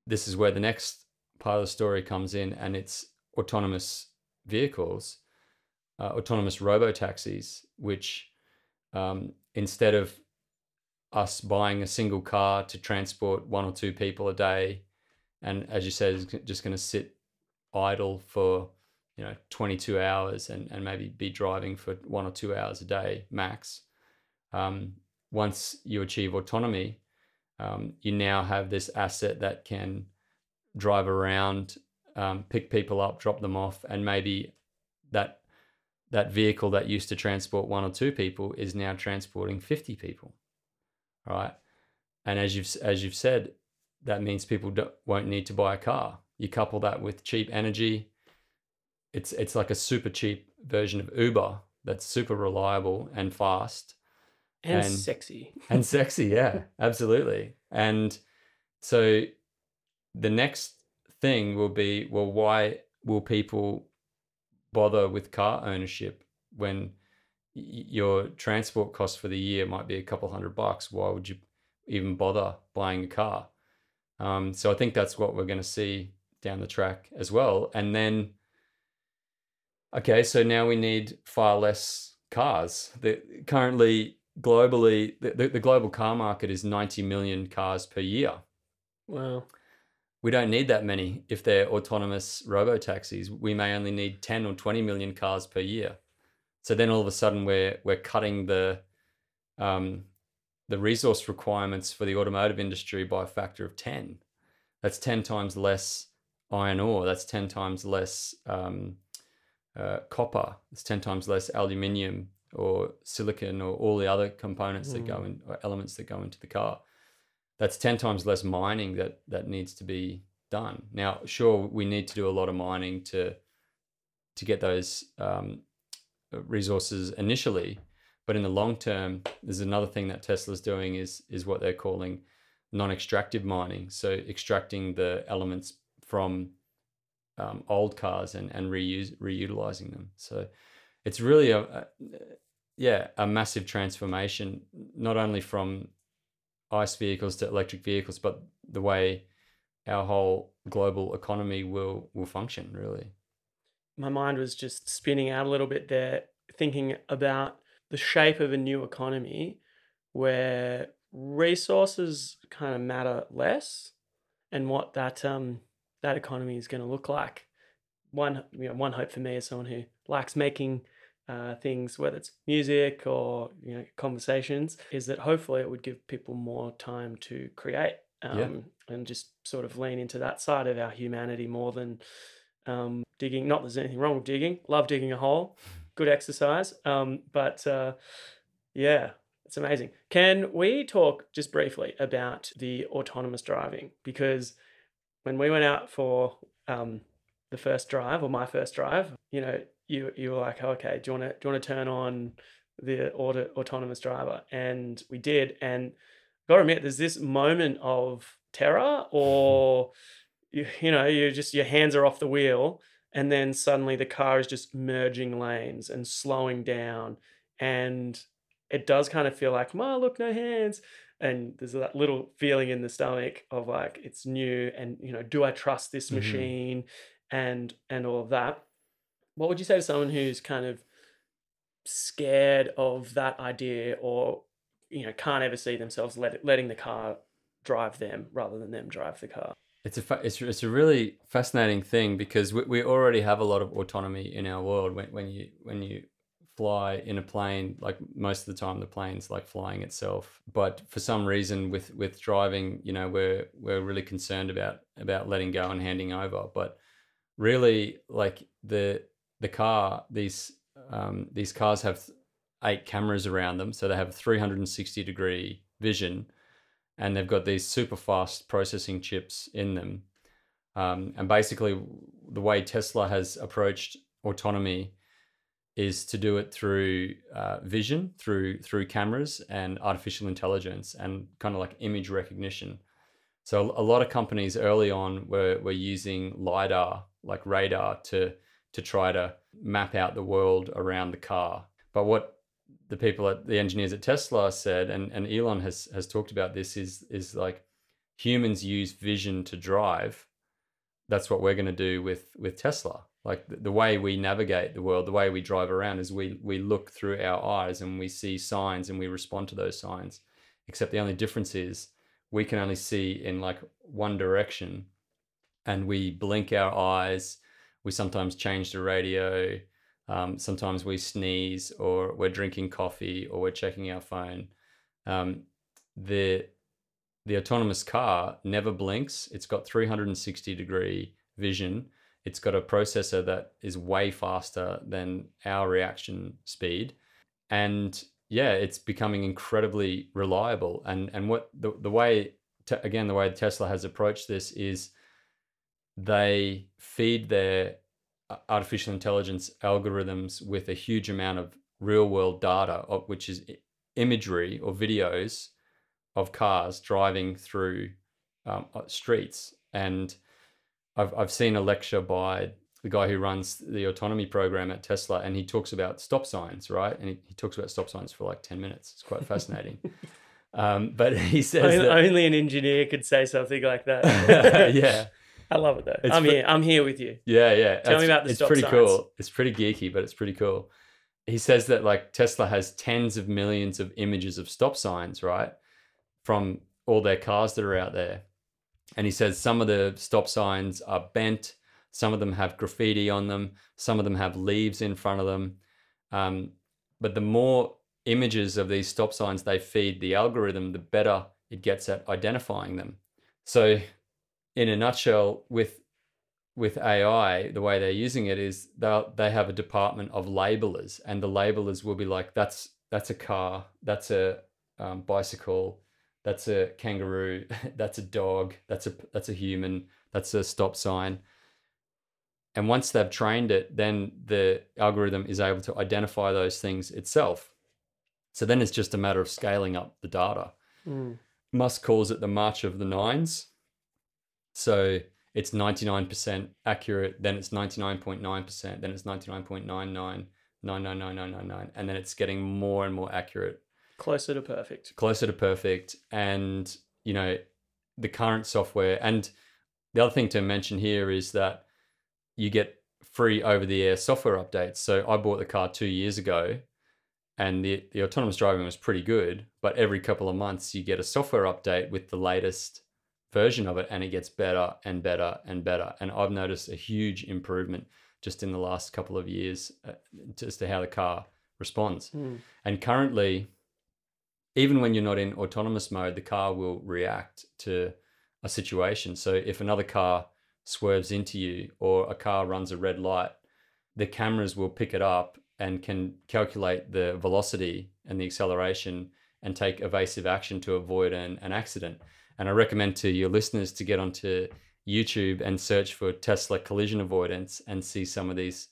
this is where the next part of the story comes in, and it's autonomous vehicles uh, autonomous robo taxis, which um, instead of us buying a single car to transport one or two people a day, and as you said, is just going to sit idle for you know 22 hours and, and maybe be driving for one or two hours a day max. Um, once you achieve autonomy, um, you now have this asset that can drive around, um, pick people up, drop them off, and maybe that that vehicle that used to transport one or two people is now transporting 50 people right and as you've as you've said that means people won't need to buy a car you couple that with cheap energy it's it's like a super cheap version of uber that's super reliable and fast And, And- sexy. *laughs* and sexy. Yeah, absolutely. And so the next thing will be well, why will people bother with car ownership when your transport cost for the year might be a couple hundred bucks? Why would you even bother buying a car? Um, so I think that's what we're going to see down the track as well. And then, okay, so now we need far less cars. The, currently, globally, the, the, the global car market is 90 million cars per year. Wow. We don't need that many if they're autonomous robo taxis. We may only need 10 or 20 million cars per year. So then all of a sudden we're we're cutting the um, the resource requirements for the automotive industry by a factor of 10. That's 10 times less iron ore. That's 10 times less um, uh, copper. It's 10 times less aluminium or silicon or all the other components that go in or elements that go into the car that's 10 times less mining that that needs to be done. Now sure we need to do a lot of mining to to get those um, resources initially but in the long term there's another thing that tesla's doing is is what they're calling non-extractive mining. So extracting the elements from um, old cars and and reuse reutilizing them. So it's really a, a yeah a massive transformation not only from ICE vehicles to electric vehicles, but the way our whole global economy will will function really. My mind was just spinning out a little bit there, thinking about the shape of a new economy where resources kind of matter less and what that um that economy is going to look like. One you know, one hope for me as someone who likes making uh, things, whether it's music or you know conversations, is that hopefully it would give people more time to create um, Yeah. and just sort of lean into that side of our humanity more than um, digging. Not that there's anything wrong with digging. Love digging a hole. Good exercise. Um, but uh, yeah, it's amazing. Can we talk just briefly about the autonomous driving? Because when we went out for um, the first drive or my first drive, you know, you you were like, okay, do you want to do you want to turn on the auto, autonomous driver? And we did, and gotta admit, there's this moment of terror, or *laughs* you you know, you just your hands are off the wheel, and then suddenly the car is just merging lanes and slowing down, and it does kind of feel like, oh, look, no hands. And there's that little feeling in the stomach of like it's new, and you know, do I trust this Mhm. machine, and and all of that. What would you say to someone who's kind of scared of that idea, or you know, can't ever see themselves let, letting the car drive them rather than them drive the car? It's a fa- it's, it's a really fascinating thing because we, we already have a lot of autonomy in our world. When, when you when you fly in a plane, like most of the time the plane's like flying itself. But for some reason, with with driving, you know, we're we're really concerned about about letting go and handing over. But really, like the the car, these um, these cars have eight cameras around them, so they have 360 degree vision and they've got these super fast processing chips in them. Um, and basically, the way Tesla has approached autonomy is to do it through uh, vision, through through cameras and artificial intelligence, and kind of like image recognition. So a lot of companies early on were were using lidar, like radar, to to try to map out the world around the car. But what the people at the engineers at Tesla said, and, and Elon has has talked about this, is is like humans use vision to drive. That's what we're going to do with with Tesla. Like the, the way we navigate the world, the way we drive around is we we look through our eyes and we see signs and we respond to those signs. Except the only difference is we can only see in like one direction, and we blink our eyes. We sometimes change the radio. Um, sometimes we sneeze, or we're drinking coffee, or we're checking our phone. Um, the the autonomous car never blinks. It's got 360 degree vision. It's got a processor that is way faster than our reaction speed, and yeah, it's becoming incredibly reliable. And and what the the way again the way Tesla has approached this is they feed their uh, artificial intelligence algorithms with a huge amount of real world data, which is imagery or videos of cars driving through um, streets. And I've, I've seen a lecture by the guy who runs the autonomy program at Tesla, and he talks about stop signs, right? And he, he talks about stop signs for like 10 minutes. It's quite fascinating. *laughs* um, but he says Only, that, only an engineer could say something like that. *laughs* yeah. I love it though. It's I'm pre- here. I'm here with you. Yeah, yeah. Tell me about the It's pretty signs. cool. It's pretty geeky, but it's pretty cool. He says that like Tesla has tens of millions of images of stop signs, right? From all their cars that are out there. And he says some of the stop signs are bent, some of them have graffiti on them, some of them have leaves in front of them. Um, but the more images of these stop signs they feed the algorithm, the better it gets at identifying them. So, in a nutshell, with with AI, the way they're using it is they they have a department of labelers, and the labelers will be like, "That's that's a car, that's a um, bicycle, that's a kangaroo, *laughs* that's a dog, that's a that's a human, that's a stop sign." And once they've trained it, then the algorithm is able to identify those things itself. So then it's just a matter of scaling up the data. Mm. Musk calls it the March of the Nines. So it's 99% accurate, then it's 99.9%, then it's 99.99, 999999, and then it's getting more and more accurate, Closer to perfect. closer to perfect. And, you know, the current software. And the other thing to mention here is that you get free over the air software updates. So I bought the car two years ago and the, the autonomous driving was pretty good. But every couple of months, you get a software update with the latest version of it and it gets better and better and better. And I've noticed a huge improvement just in the last couple of years uh, as to how the car responds. Mm. And currently, even when you're not in autonomous mode, the car will react to a situation. So if another car swerves into you or a car runs a red light, the cameras will pick it up and can calculate the velocity and the acceleration and take evasive action to avoid an, an accident. And I recommend to your listeners to get onto YouTube and search for Tesla collision avoidance and see some of these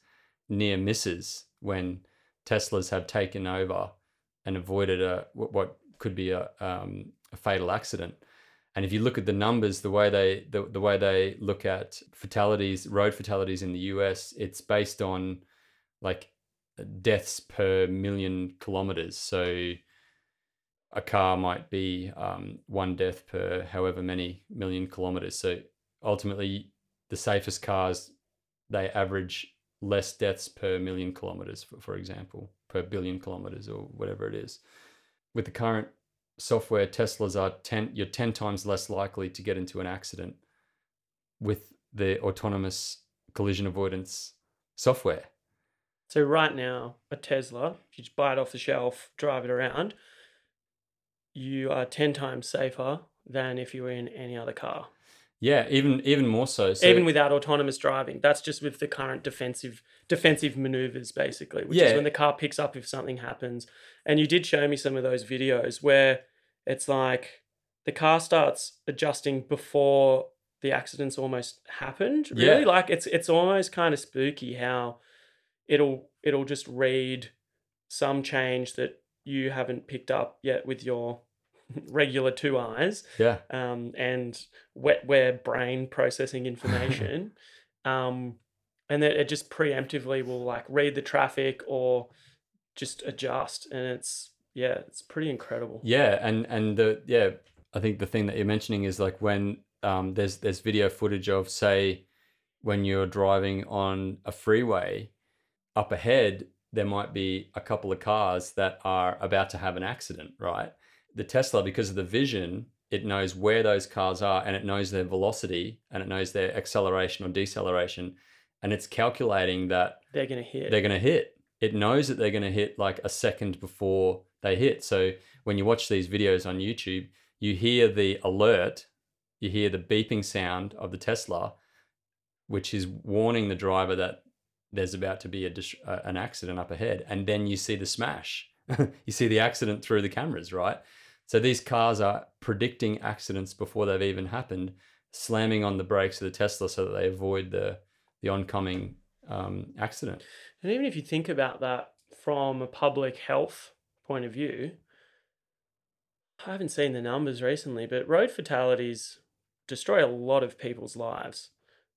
near misses when Teslas have taken over and avoided a what could be a, um, a fatal accident. And if you look at the numbers, the way they the, the way they look at fatalities, road fatalities in the US, it's based on like deaths per million kilometers. So a car might be um, one death per however many million kilometers. So ultimately, the safest cars they average less deaths per million kilometers, for, for example, per billion kilometers or whatever it is. With the current software, Teslas are 10, you're 10 times less likely to get into an accident with the autonomous collision avoidance software. So right now, a Tesla, if you just buy it off the shelf, drive it around, you are ten times safer than if you were in any other car. Yeah, even even more so. so Even without autonomous driving. That's just with the current defensive defensive maneuvers, basically, which is Yeah. when the car picks up if something happens. And you did show me some of those videos where it's like the car starts adjusting before the accident's almost happened. Really, Yeah. like it's it's almost kind of spooky how it'll it'll just read some change that you haven't picked up yet with your regular two eyes yeah, um, and wetware brain processing *laughs* information. Um, and then it just preemptively will like read the traffic or just adjust and it's yeah it's pretty incredible. Yeah, and and the yeah, I think the thing that you're mentioning is like when um, there's there's video footage of say when you're driving on a freeway up ahead there might be a couple of cars that are about to have an accident right the tesla because of the vision it knows where those cars are and it knows their velocity and it knows their acceleration or deceleration and it's calculating that they're gonna hit they're going to hit. It knows that they're going to hit like a second before they hit. So when you watch these videos on YouTube, you hear the alert, you hear the beeping sound of the Tesla, which is warning the driver that there's about to be a uh, an accident up ahead, and then you see the smash. *laughs* you see the accident through the cameras, right? So these cars are predicting accidents before they've even happened, slamming on the brakes of the Tesla so that they avoid the the oncoming um, accident. and even if you think about that from a public health point of view, I haven't seen the numbers recently, but road fatalities destroy a lot of people's lives.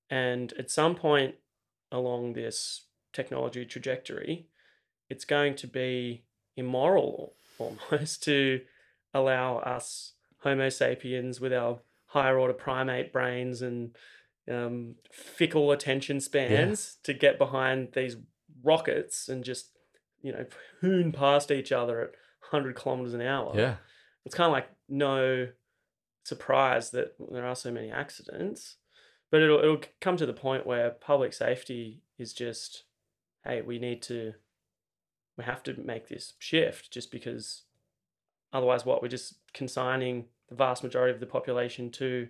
And at some point along this technology trajectory, it's going to be immoral *laughs* almost to allow us Homo sapiens with our higher order primate brains and um, fickle attention spans to get behind these rockets and just you know hoon past each other at 100 kilometers an hour Yeah. it's kind of like no surprise that there are so many accidents but it'll it'll come to the point where public safety is just hey we need to we have to make this shift just because otherwise what? We're just consigning the vast majority of the population to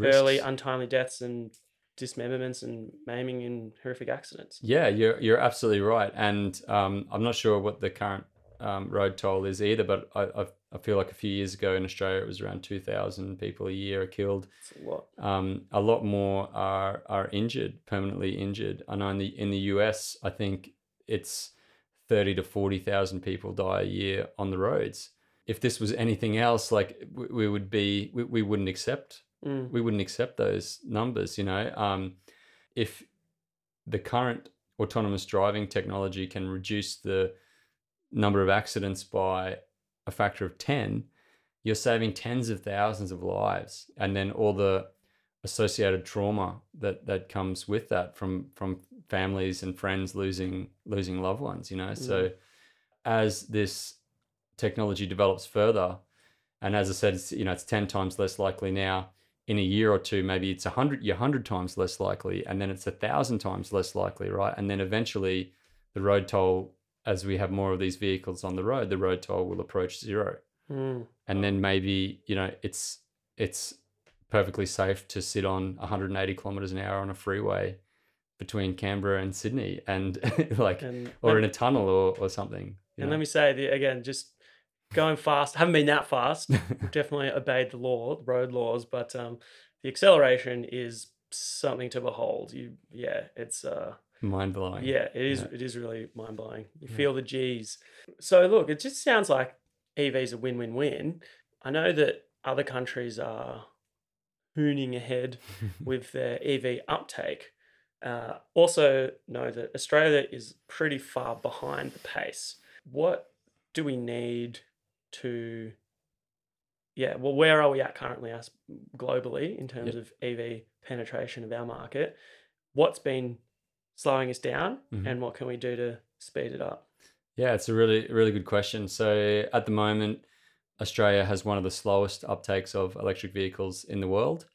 early untimely deaths and dismemberments and maiming in horrific accidents. Yeah, you're you're absolutely right, and um, I'm not sure what the current um, road toll is either, but I, I I feel like a few years ago in Australia it was around two thousand people a year are killed. it's a lot. Um, a lot more are are injured, permanently injured. I know in the in the US, I think it's thirty to forty thousand people die a year on the roads. If this was anything else, like we, we would be, we, we wouldn't accept Mm, we wouldn't accept those numbers you know um, if the current autonomous driving technology can reduce the number of accidents by a factor of 10 you're saving tens of thousands of lives and then all the associated trauma that that comes with that from from families and friends losing losing loved ones you know? So as this technology develops further and as i said it's, you know it's 10 times less likely now. In a year or two maybe it's a hundred you're hundred times less likely and then it's a thousand times less likely right? And then eventually the road toll as we have more of these vehicles on the road the road toll will approach zero. Mm, and then maybe you know it's it's perfectly safe to sit on 180 kilometers an hour on a freeway between Canberra and Sydney and *laughs* like and or in a tunnel or, or something And know? let me say the, again, just going fast. Haven't been that fast. *laughs* Definitely obeyed the law, the road laws, but um, the acceleration is something to behold. You, yeah, it's uh, mind blowing yeah, it is. Yeah. It is really mind blowing. You Yeah. feel the G's. So look, it just sounds like EVs a win-win-win. I know that other countries are hooning ahead *laughs* with their EV uptake. Uh, also, know that Australia is pretty far behind the pace. What do we need to, yeah, well, where are we at currently as globally in terms Yep. of EV penetration of our market? What's been slowing us down, Mhm. and what can we do to speed it up? Yeah, it's a really, really good question. So at the moment, Australia has one of the slowest uptakes of electric vehicles in the world.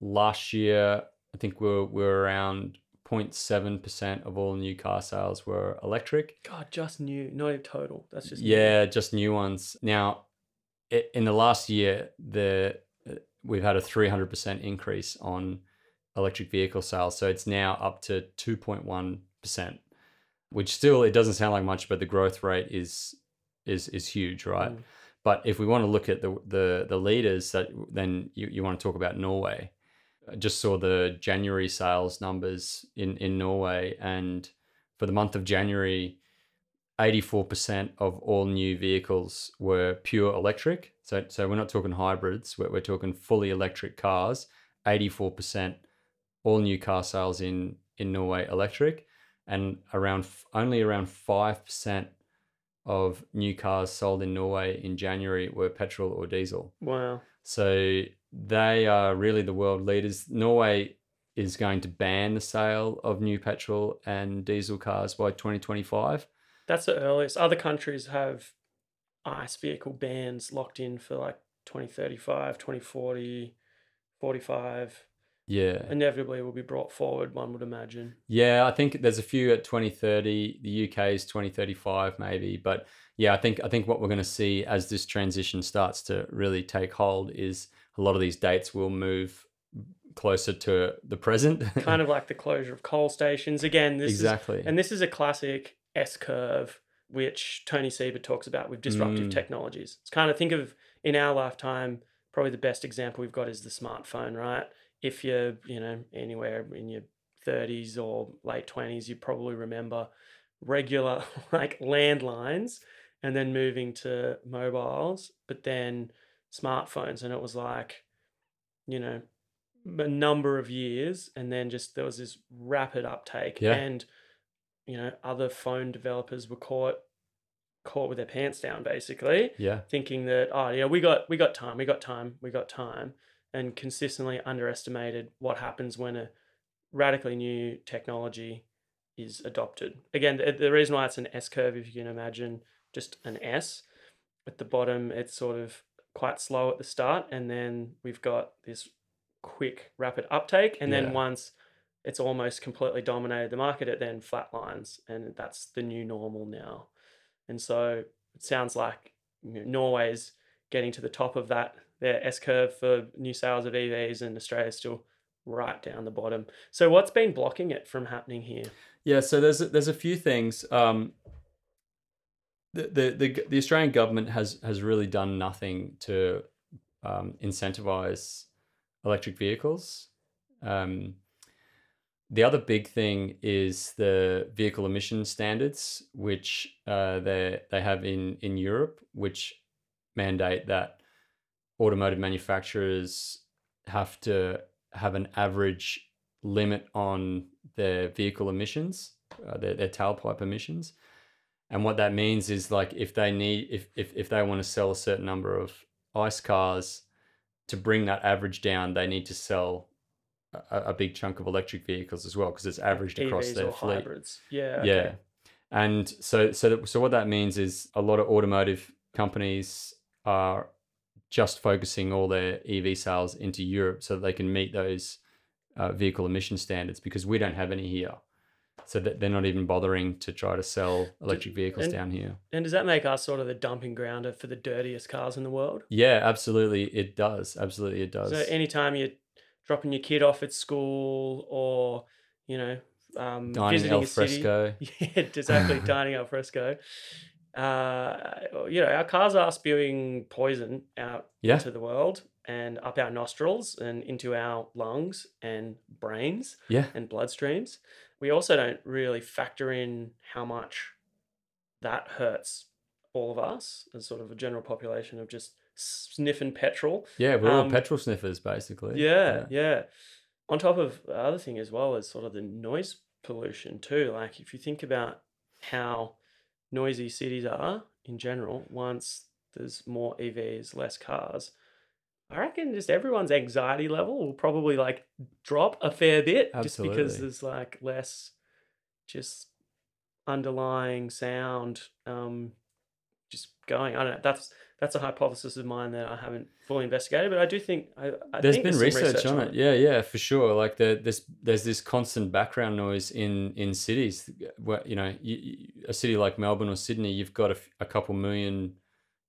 Last year, I think we we're, we we're around 0.7% of all new car sales were electric. God, just new, not even total. That's just new. Yeah, just new ones. Now, i- in the last year, the uh, we've had a 300% increase on electric vehicle sales. So it's now up to 2.1%, which still it doesn't sound like much, but the growth rate is is is huge, right? Mm. But if we want to look at the the the leaders, that then you, you want to talk about Norway. I just saw the January sales numbers in in Norway, and for the month of January, 84% of all new vehicles were pure electric. So, so we're not talking hybrids, we're, we're talking fully electric cars. 84% all new car sales in, in Norway electric, and around only around 5% of new cars sold in Norway in January were petrol or diesel. Wow. So they are really the world leaders. Norway is going to ban the sale of new petrol and diesel cars by 2025. That's the earliest. Other countries have ICE vehicle bans locked in for like 2035, 2040, 45. Yeah. Inevitably will be brought forward, one would imagine. Yeah, I think there's a few at 2030. The UK is 2035 maybe, but yeah, I think I think what we're going to see as this transition starts to really take hold is a lot of these dates will move closer to the present. *laughs* Kind of like the closure of coal stations. Again, this exactly. is and this is a classic S curve which Tony Seba talks about with disruptive Mm. technologies. It's kind of think of in our lifetime, probably the best example we've got is the smartphone, right? If you're, you know, anywhere in your 30s or late 20s, you probably remember regular *laughs* like landlines and then moving to mobiles, but then smartphones. And it was like, you know, a number of years. And then just there was this rapid uptake. Yeah. And, you know, other phone developers were caught caught with their pants down basically Yeah. thinking that oh yeah we got we got time we got time we got time and consistently underestimated what happens when a radically new technology is adopted again the, the reason why it's an s curve if you can imagine just an s at the bottom it's sort of quite slow at the start and then we've got this quick rapid uptake and Yeah. then once it's almost completely dominated the market it then flatlines and that's the new normal now and so it sounds like you know, Norway's getting to the top of that their S curve for new sales of EVs, and Australia's still right down the bottom. So what's been blocking it from happening here? Yeah, so there's a, there's a few things. Um, the, the the Australian government has has really done nothing to um, incentivize electric vehicles. Um, the other big thing is the vehicle emission standards, which uh, they they have in in Europe, which mandate that automotive manufacturers have to have an average limit on their vehicle emissions, uh, their, their tailpipe emissions. And what that means is like if they need if if, if they want to sell a certain number of ICE cars to bring that average down, they need to sell a, a big chunk of electric vehicles as well because it's averaged across their or fleet. hybrids? Yeah. Yeah. okay. And so so that, so what that means is a lot of automotive companies are just focusing all their EV sales into Europe so that they can meet those uh, vehicle emission standards because we don't have any here. So that they're not even bothering to try to sell electric vehicles and- down here. And does that make us sort of the dumping ground for the dirtiest cars in the world? Yeah, absolutely, it does. Absolutely, it does. So anytime you're dropping your kid off at school or, you know, um, Dining visiting al fresco. *laughs* Yeah, exactly. *laughs* dining al fresco. Uh, you know, our cars are spewing poison out Yeah. into the world and up our nostrils and into our lungs and brains Yeah, and bloodstreams. We also don't really factor in how much that hurts all of us as sort of a general population of just sniffing petrol. yeah, we're all Um, petrol sniffers basically. Yeah, yeah. On top of the other thing as well is sort of the noise pollution too. Like if you think about how noisy cities are in general, once there's more EVs, less cars, I reckon just everyone's anxiety level will probably like drop a fair bit just because there's like less just underlying sound um just going. I don't know. That's that's a hypothesis of mine that I haven't fully investigated, but I do think I, I There's think been some research, on it. Yeah, yeah, for sure. Like the, this, there's this constant background noise in in cities. Where you know, you, you- a city like Melbourne or Sydney, you've got a couple million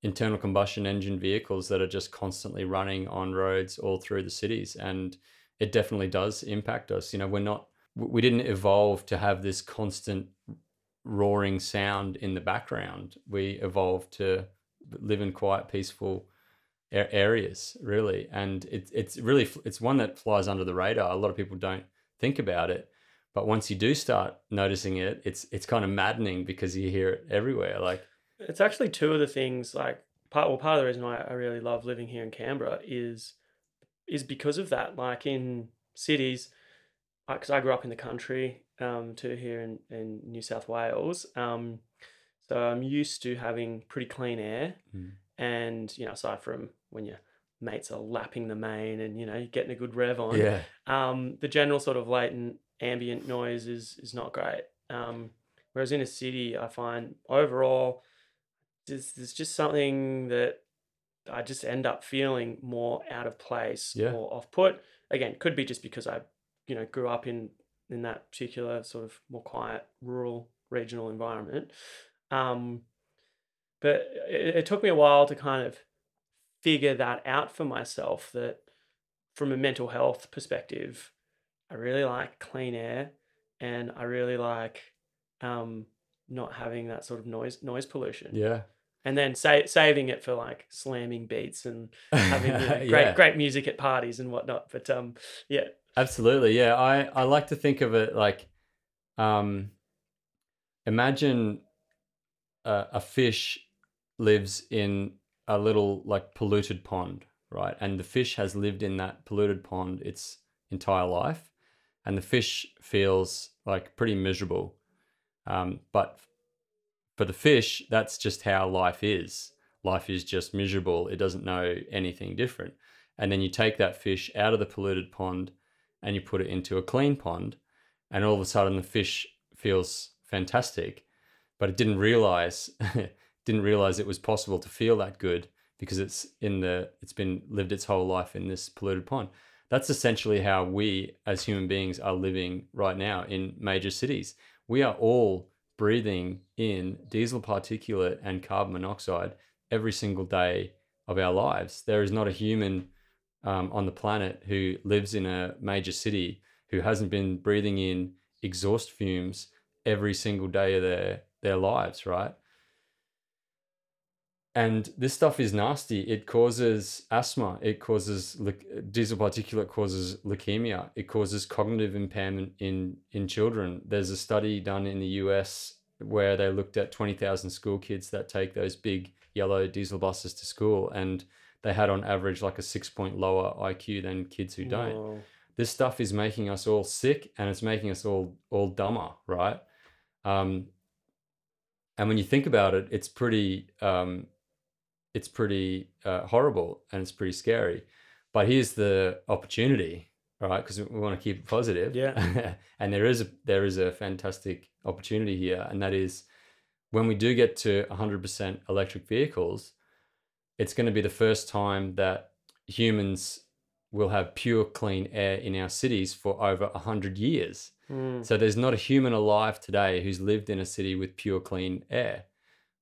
internal combustion engine vehicles that are just constantly running on roads all through the cities, and it definitely does impact us. You know, we're not, we didn't evolve to have this constant roaring sound in the background. We evolved to live in quiet, peaceful areas really and it, it's really it's one that flies under the radar a lot of people don't think about it but once you do start noticing it it's it's kind of maddening because you hear it everywhere like It's actually two of the things like part well part of the reason why I really love living here in Canberra is is because of that. Like in cities, because I grew up in the country um, too here in, in New South Wales. Um, so I'm used to having pretty clean air, Mm. and you know aside from when your mates are lapping the main and you know you're getting a good rev on, yeah um, the general sort of latent ambient noise is is not great. Um, whereas in a city, I find overall there's, there's just something that I just end up feeling more out of place Yeah. or off put. Again, could be just because I, you know, grew up in in that particular sort of more quiet rural regional environment. Um, but it, it took me a while to kind of figure that out for myself that from a mental health perspective, I really like clean air and I really like um, not having that sort of noise noise pollution. yeah And then sa- saving it for like slamming beats and having you know, *laughs* great Yeah. great music at parties and whatnot. But um, yeah, Absolutely. Yeah. I, I like to think of it like um imagine a, a fish lives in a little like polluted pond, right? And the fish has lived in that polluted pond its entire life, and the fish feels like pretty miserable. Um, but for the fish, that's just how life is. Life is just miserable. It doesn't know anything different. And then you take that fish out of the polluted pond and you put it into a clean pond, and all of a sudden the fish feels fantastic, but it didn't realize *laughs* didn't realize it was possible to feel that good because it's in the it's been lived its whole life in this polluted pond. That's essentially how we as human beings are living right now in major cities. We are all breathing in diesel particulate and carbon monoxide every single day of our lives. There is not a human um, on the planet who lives in a major city who hasn't been breathing in exhaust fumes every single day of their their lives, right? And this stuff is nasty. It causes asthma. It causes diesel particulate causes leukemia. It causes cognitive impairment in in children. There's a study done in the US where they looked at twenty thousand school kids that take those big yellow diesel buses to school, and they had on average like a six point lower IQ than kids who don't. Whoa. This stuff is making us all sick, and it's making us all all dumber, right? Um, and when you think about it, it's pretty um, it's pretty uh, horrible and it's pretty scary. But here's the opportunity, right? Because we want to keep it positive. Yeah. *laughs* and there is a there is a fantastic opportunity here, and that is when we do get to 100% electric vehicles, it's going to be the first time that humans will have pure clean air in our cities for over 100 years. Mm. So there's not a human alive today who's lived in a city with pure clean air.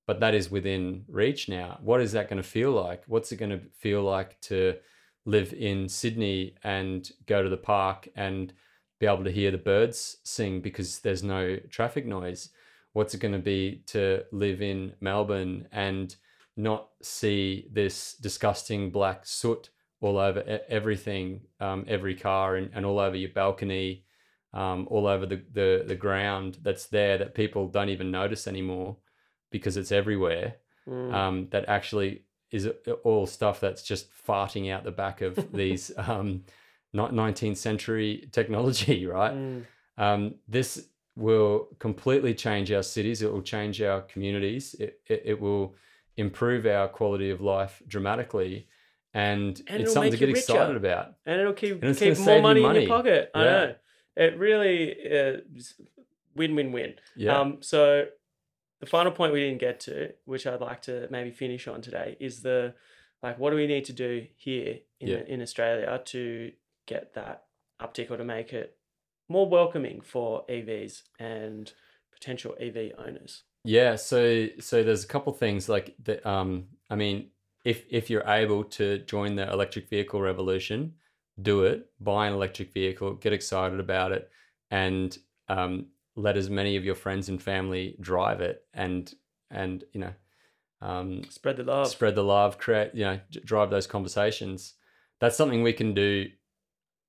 But that is within reach now. What is that going to feel like? What's it going to feel like to live in Sydney and go to the park and be able to hear the birds sing because there's no traffic noise? What's it going to be to live in Melbourne and not see this disgusting black soot all over everything, um, every car, and, and all over your balcony, um, all over the, the, the ground that's there that people don't even notice anymore because it's everywhere. Mm. Um, that actually is all stuff that's just farting out the back of *laughs* these um, 19th century technology, *laughs* right? Mm. Um, this will completely change our cities. It will change our communities. It, it, it will improve our quality of life dramatically. And, and it's something to get excited about. And it'll keep, and keep more money, money, in your pocket. I know. It really is win win win. Yeah. Um, so the final point we didn't get to, which I'd like to maybe finish on today, is the like what do we need to do here in yeah. in Australia to get that uptick or to make it more welcoming for EVs and potential EV owners? Yeah, so so there's a couple things like that. Um, I mean, if if you're able to join the electric vehicle revolution, do it. Buy an electric vehicle, get excited about it, and um, let as many of your friends and family drive it, and and you know, um, spread the love. Spread the love. Create you know, drive those conversations. That's something we can do,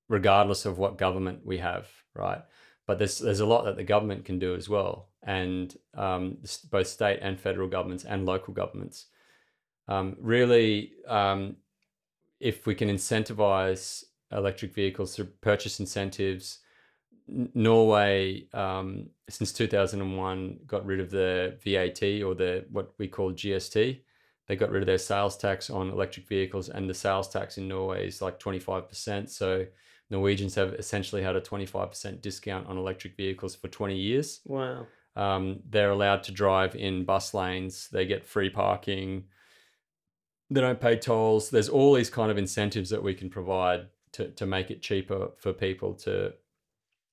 regardless of what government we have, right? But there's there's a lot that the government can do as well and um, both state and federal governments and local governments. Um, really, um, if we can incentivize electric vehicles through purchase incentives, Norway um, since 2001 got rid of the VAT or the what we call GST. They got rid of their sales tax on electric vehicles, and the sales tax in Norway is like 25%. So Norwegians have essentially had a 25% discount on electric vehicles for 20 years. Wow. Um, they're allowed to drive in bus lanes. They get free parking. They don't pay tolls. There's all these kind of incentives that we can provide to, to make it cheaper for people to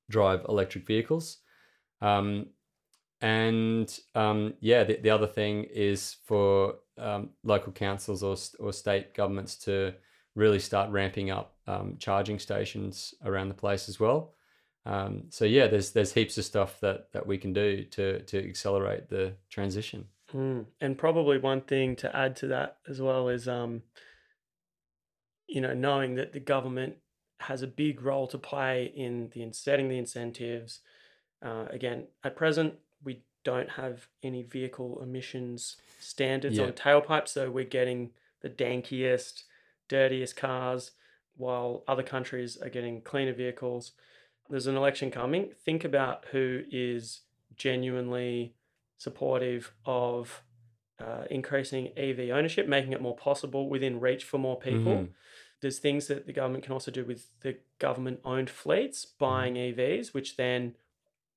drive electric vehicles. Um, and um, yeah, the, the other thing is for um, local councils or, or state governments to really start ramping up um, charging stations around the place as well. Um, so yeah, there's there's heaps of stuff that that we can do to to accelerate the transition. Mm. And probably one thing to add to that as well is, um, you know, knowing that the government has a big role to play in the in setting the incentives. Uh, again, at present, we don't have any vehicle emissions standards Yeah. on tailpipes, so we're getting the dankiest, dirtiest cars, while other countries are getting cleaner vehicles. There's an election coming. Think about who is genuinely supportive of uh, increasing EV ownership, making it more possible within reach for more people. Mhm. There's things that the government can also do with the government owned fleets, buying EVs, which then,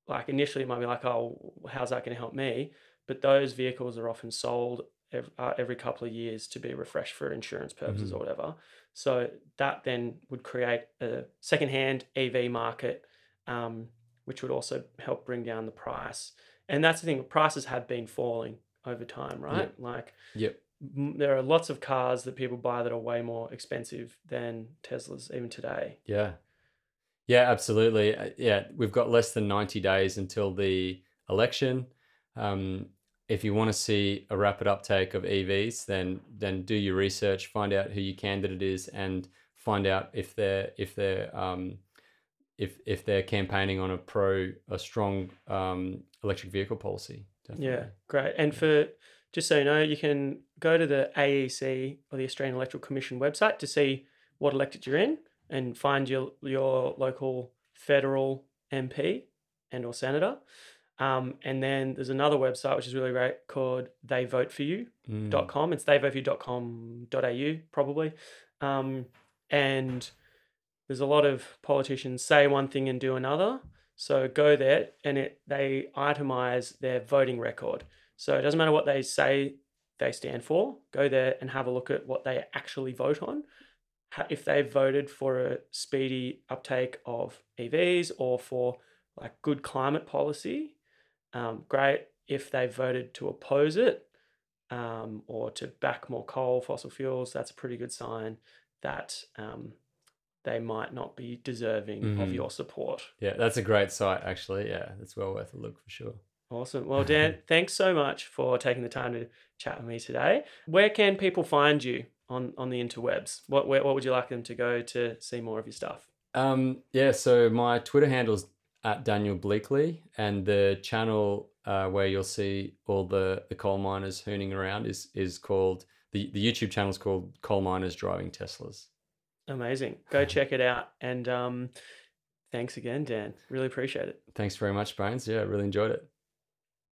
like initially, it might be like, oh, how's that going to help me? But those vehicles are often sold every, uh, every couple of years to be refreshed for insurance purposes Mhm. or whatever. So that then would create a secondhand EV market, um, which would also help bring down the price. And that's the thing, prices have been falling over time, right? Like Yep. There are lots of cars that people buy that are way more expensive than Teslas even today. Yeah. Yeah, absolutely. Uh, Yeah, we've got less than 90 days until the election. Um, if you want to see a rapid uptake of EVs, then then do your research, find out who your candidate is, and find out if they're if they're um, if if they're campaigning on a pro a strong um, electric vehicle policy. Definitely. Yeah, great. And for just so you know, you can go to the AEC or the Australian Electoral Commission website to see what electorate you're in and find your your local federal MP and or senator. Um, and then there's another website which is really great called theyvoteforyou.com. Mm. com. It's theyvoteforyou.com.au probably. Um, and there's a lot of politicians say one thing and do another. So go there and it they itemize their voting record. So it doesn't matter what they say they stand for. Go there and have a look at what they actually vote on. If they voted for a speedy uptake of EVs or for like good climate policy, um, great. If they voted to oppose it, um, or to back more coal, fossil fuels, that's a pretty good sign that um, they might not be deserving of Mhm. your support. Yeah, that's a great site actually. Yeah, it's well worth a look for sure. Awesome. Well, Dan, *laughs* thanks so much for taking the time to chat with me today. Where can people find you on, on the interwebs? What, where, what would you like them to go to see more of your stuff? Um, yeah, so my Twitter handle's at Daniel Bleakley, and the channel uh, where you'll see all the, the coal miners hooning around is is called the the YouTube channel is called Coal Miners Driving Teslas. Amazing. Go *laughs* check it out. And um, thanks again, Dan. Really appreciate it. Thanks very much, Brains. Yeah, I really enjoyed it.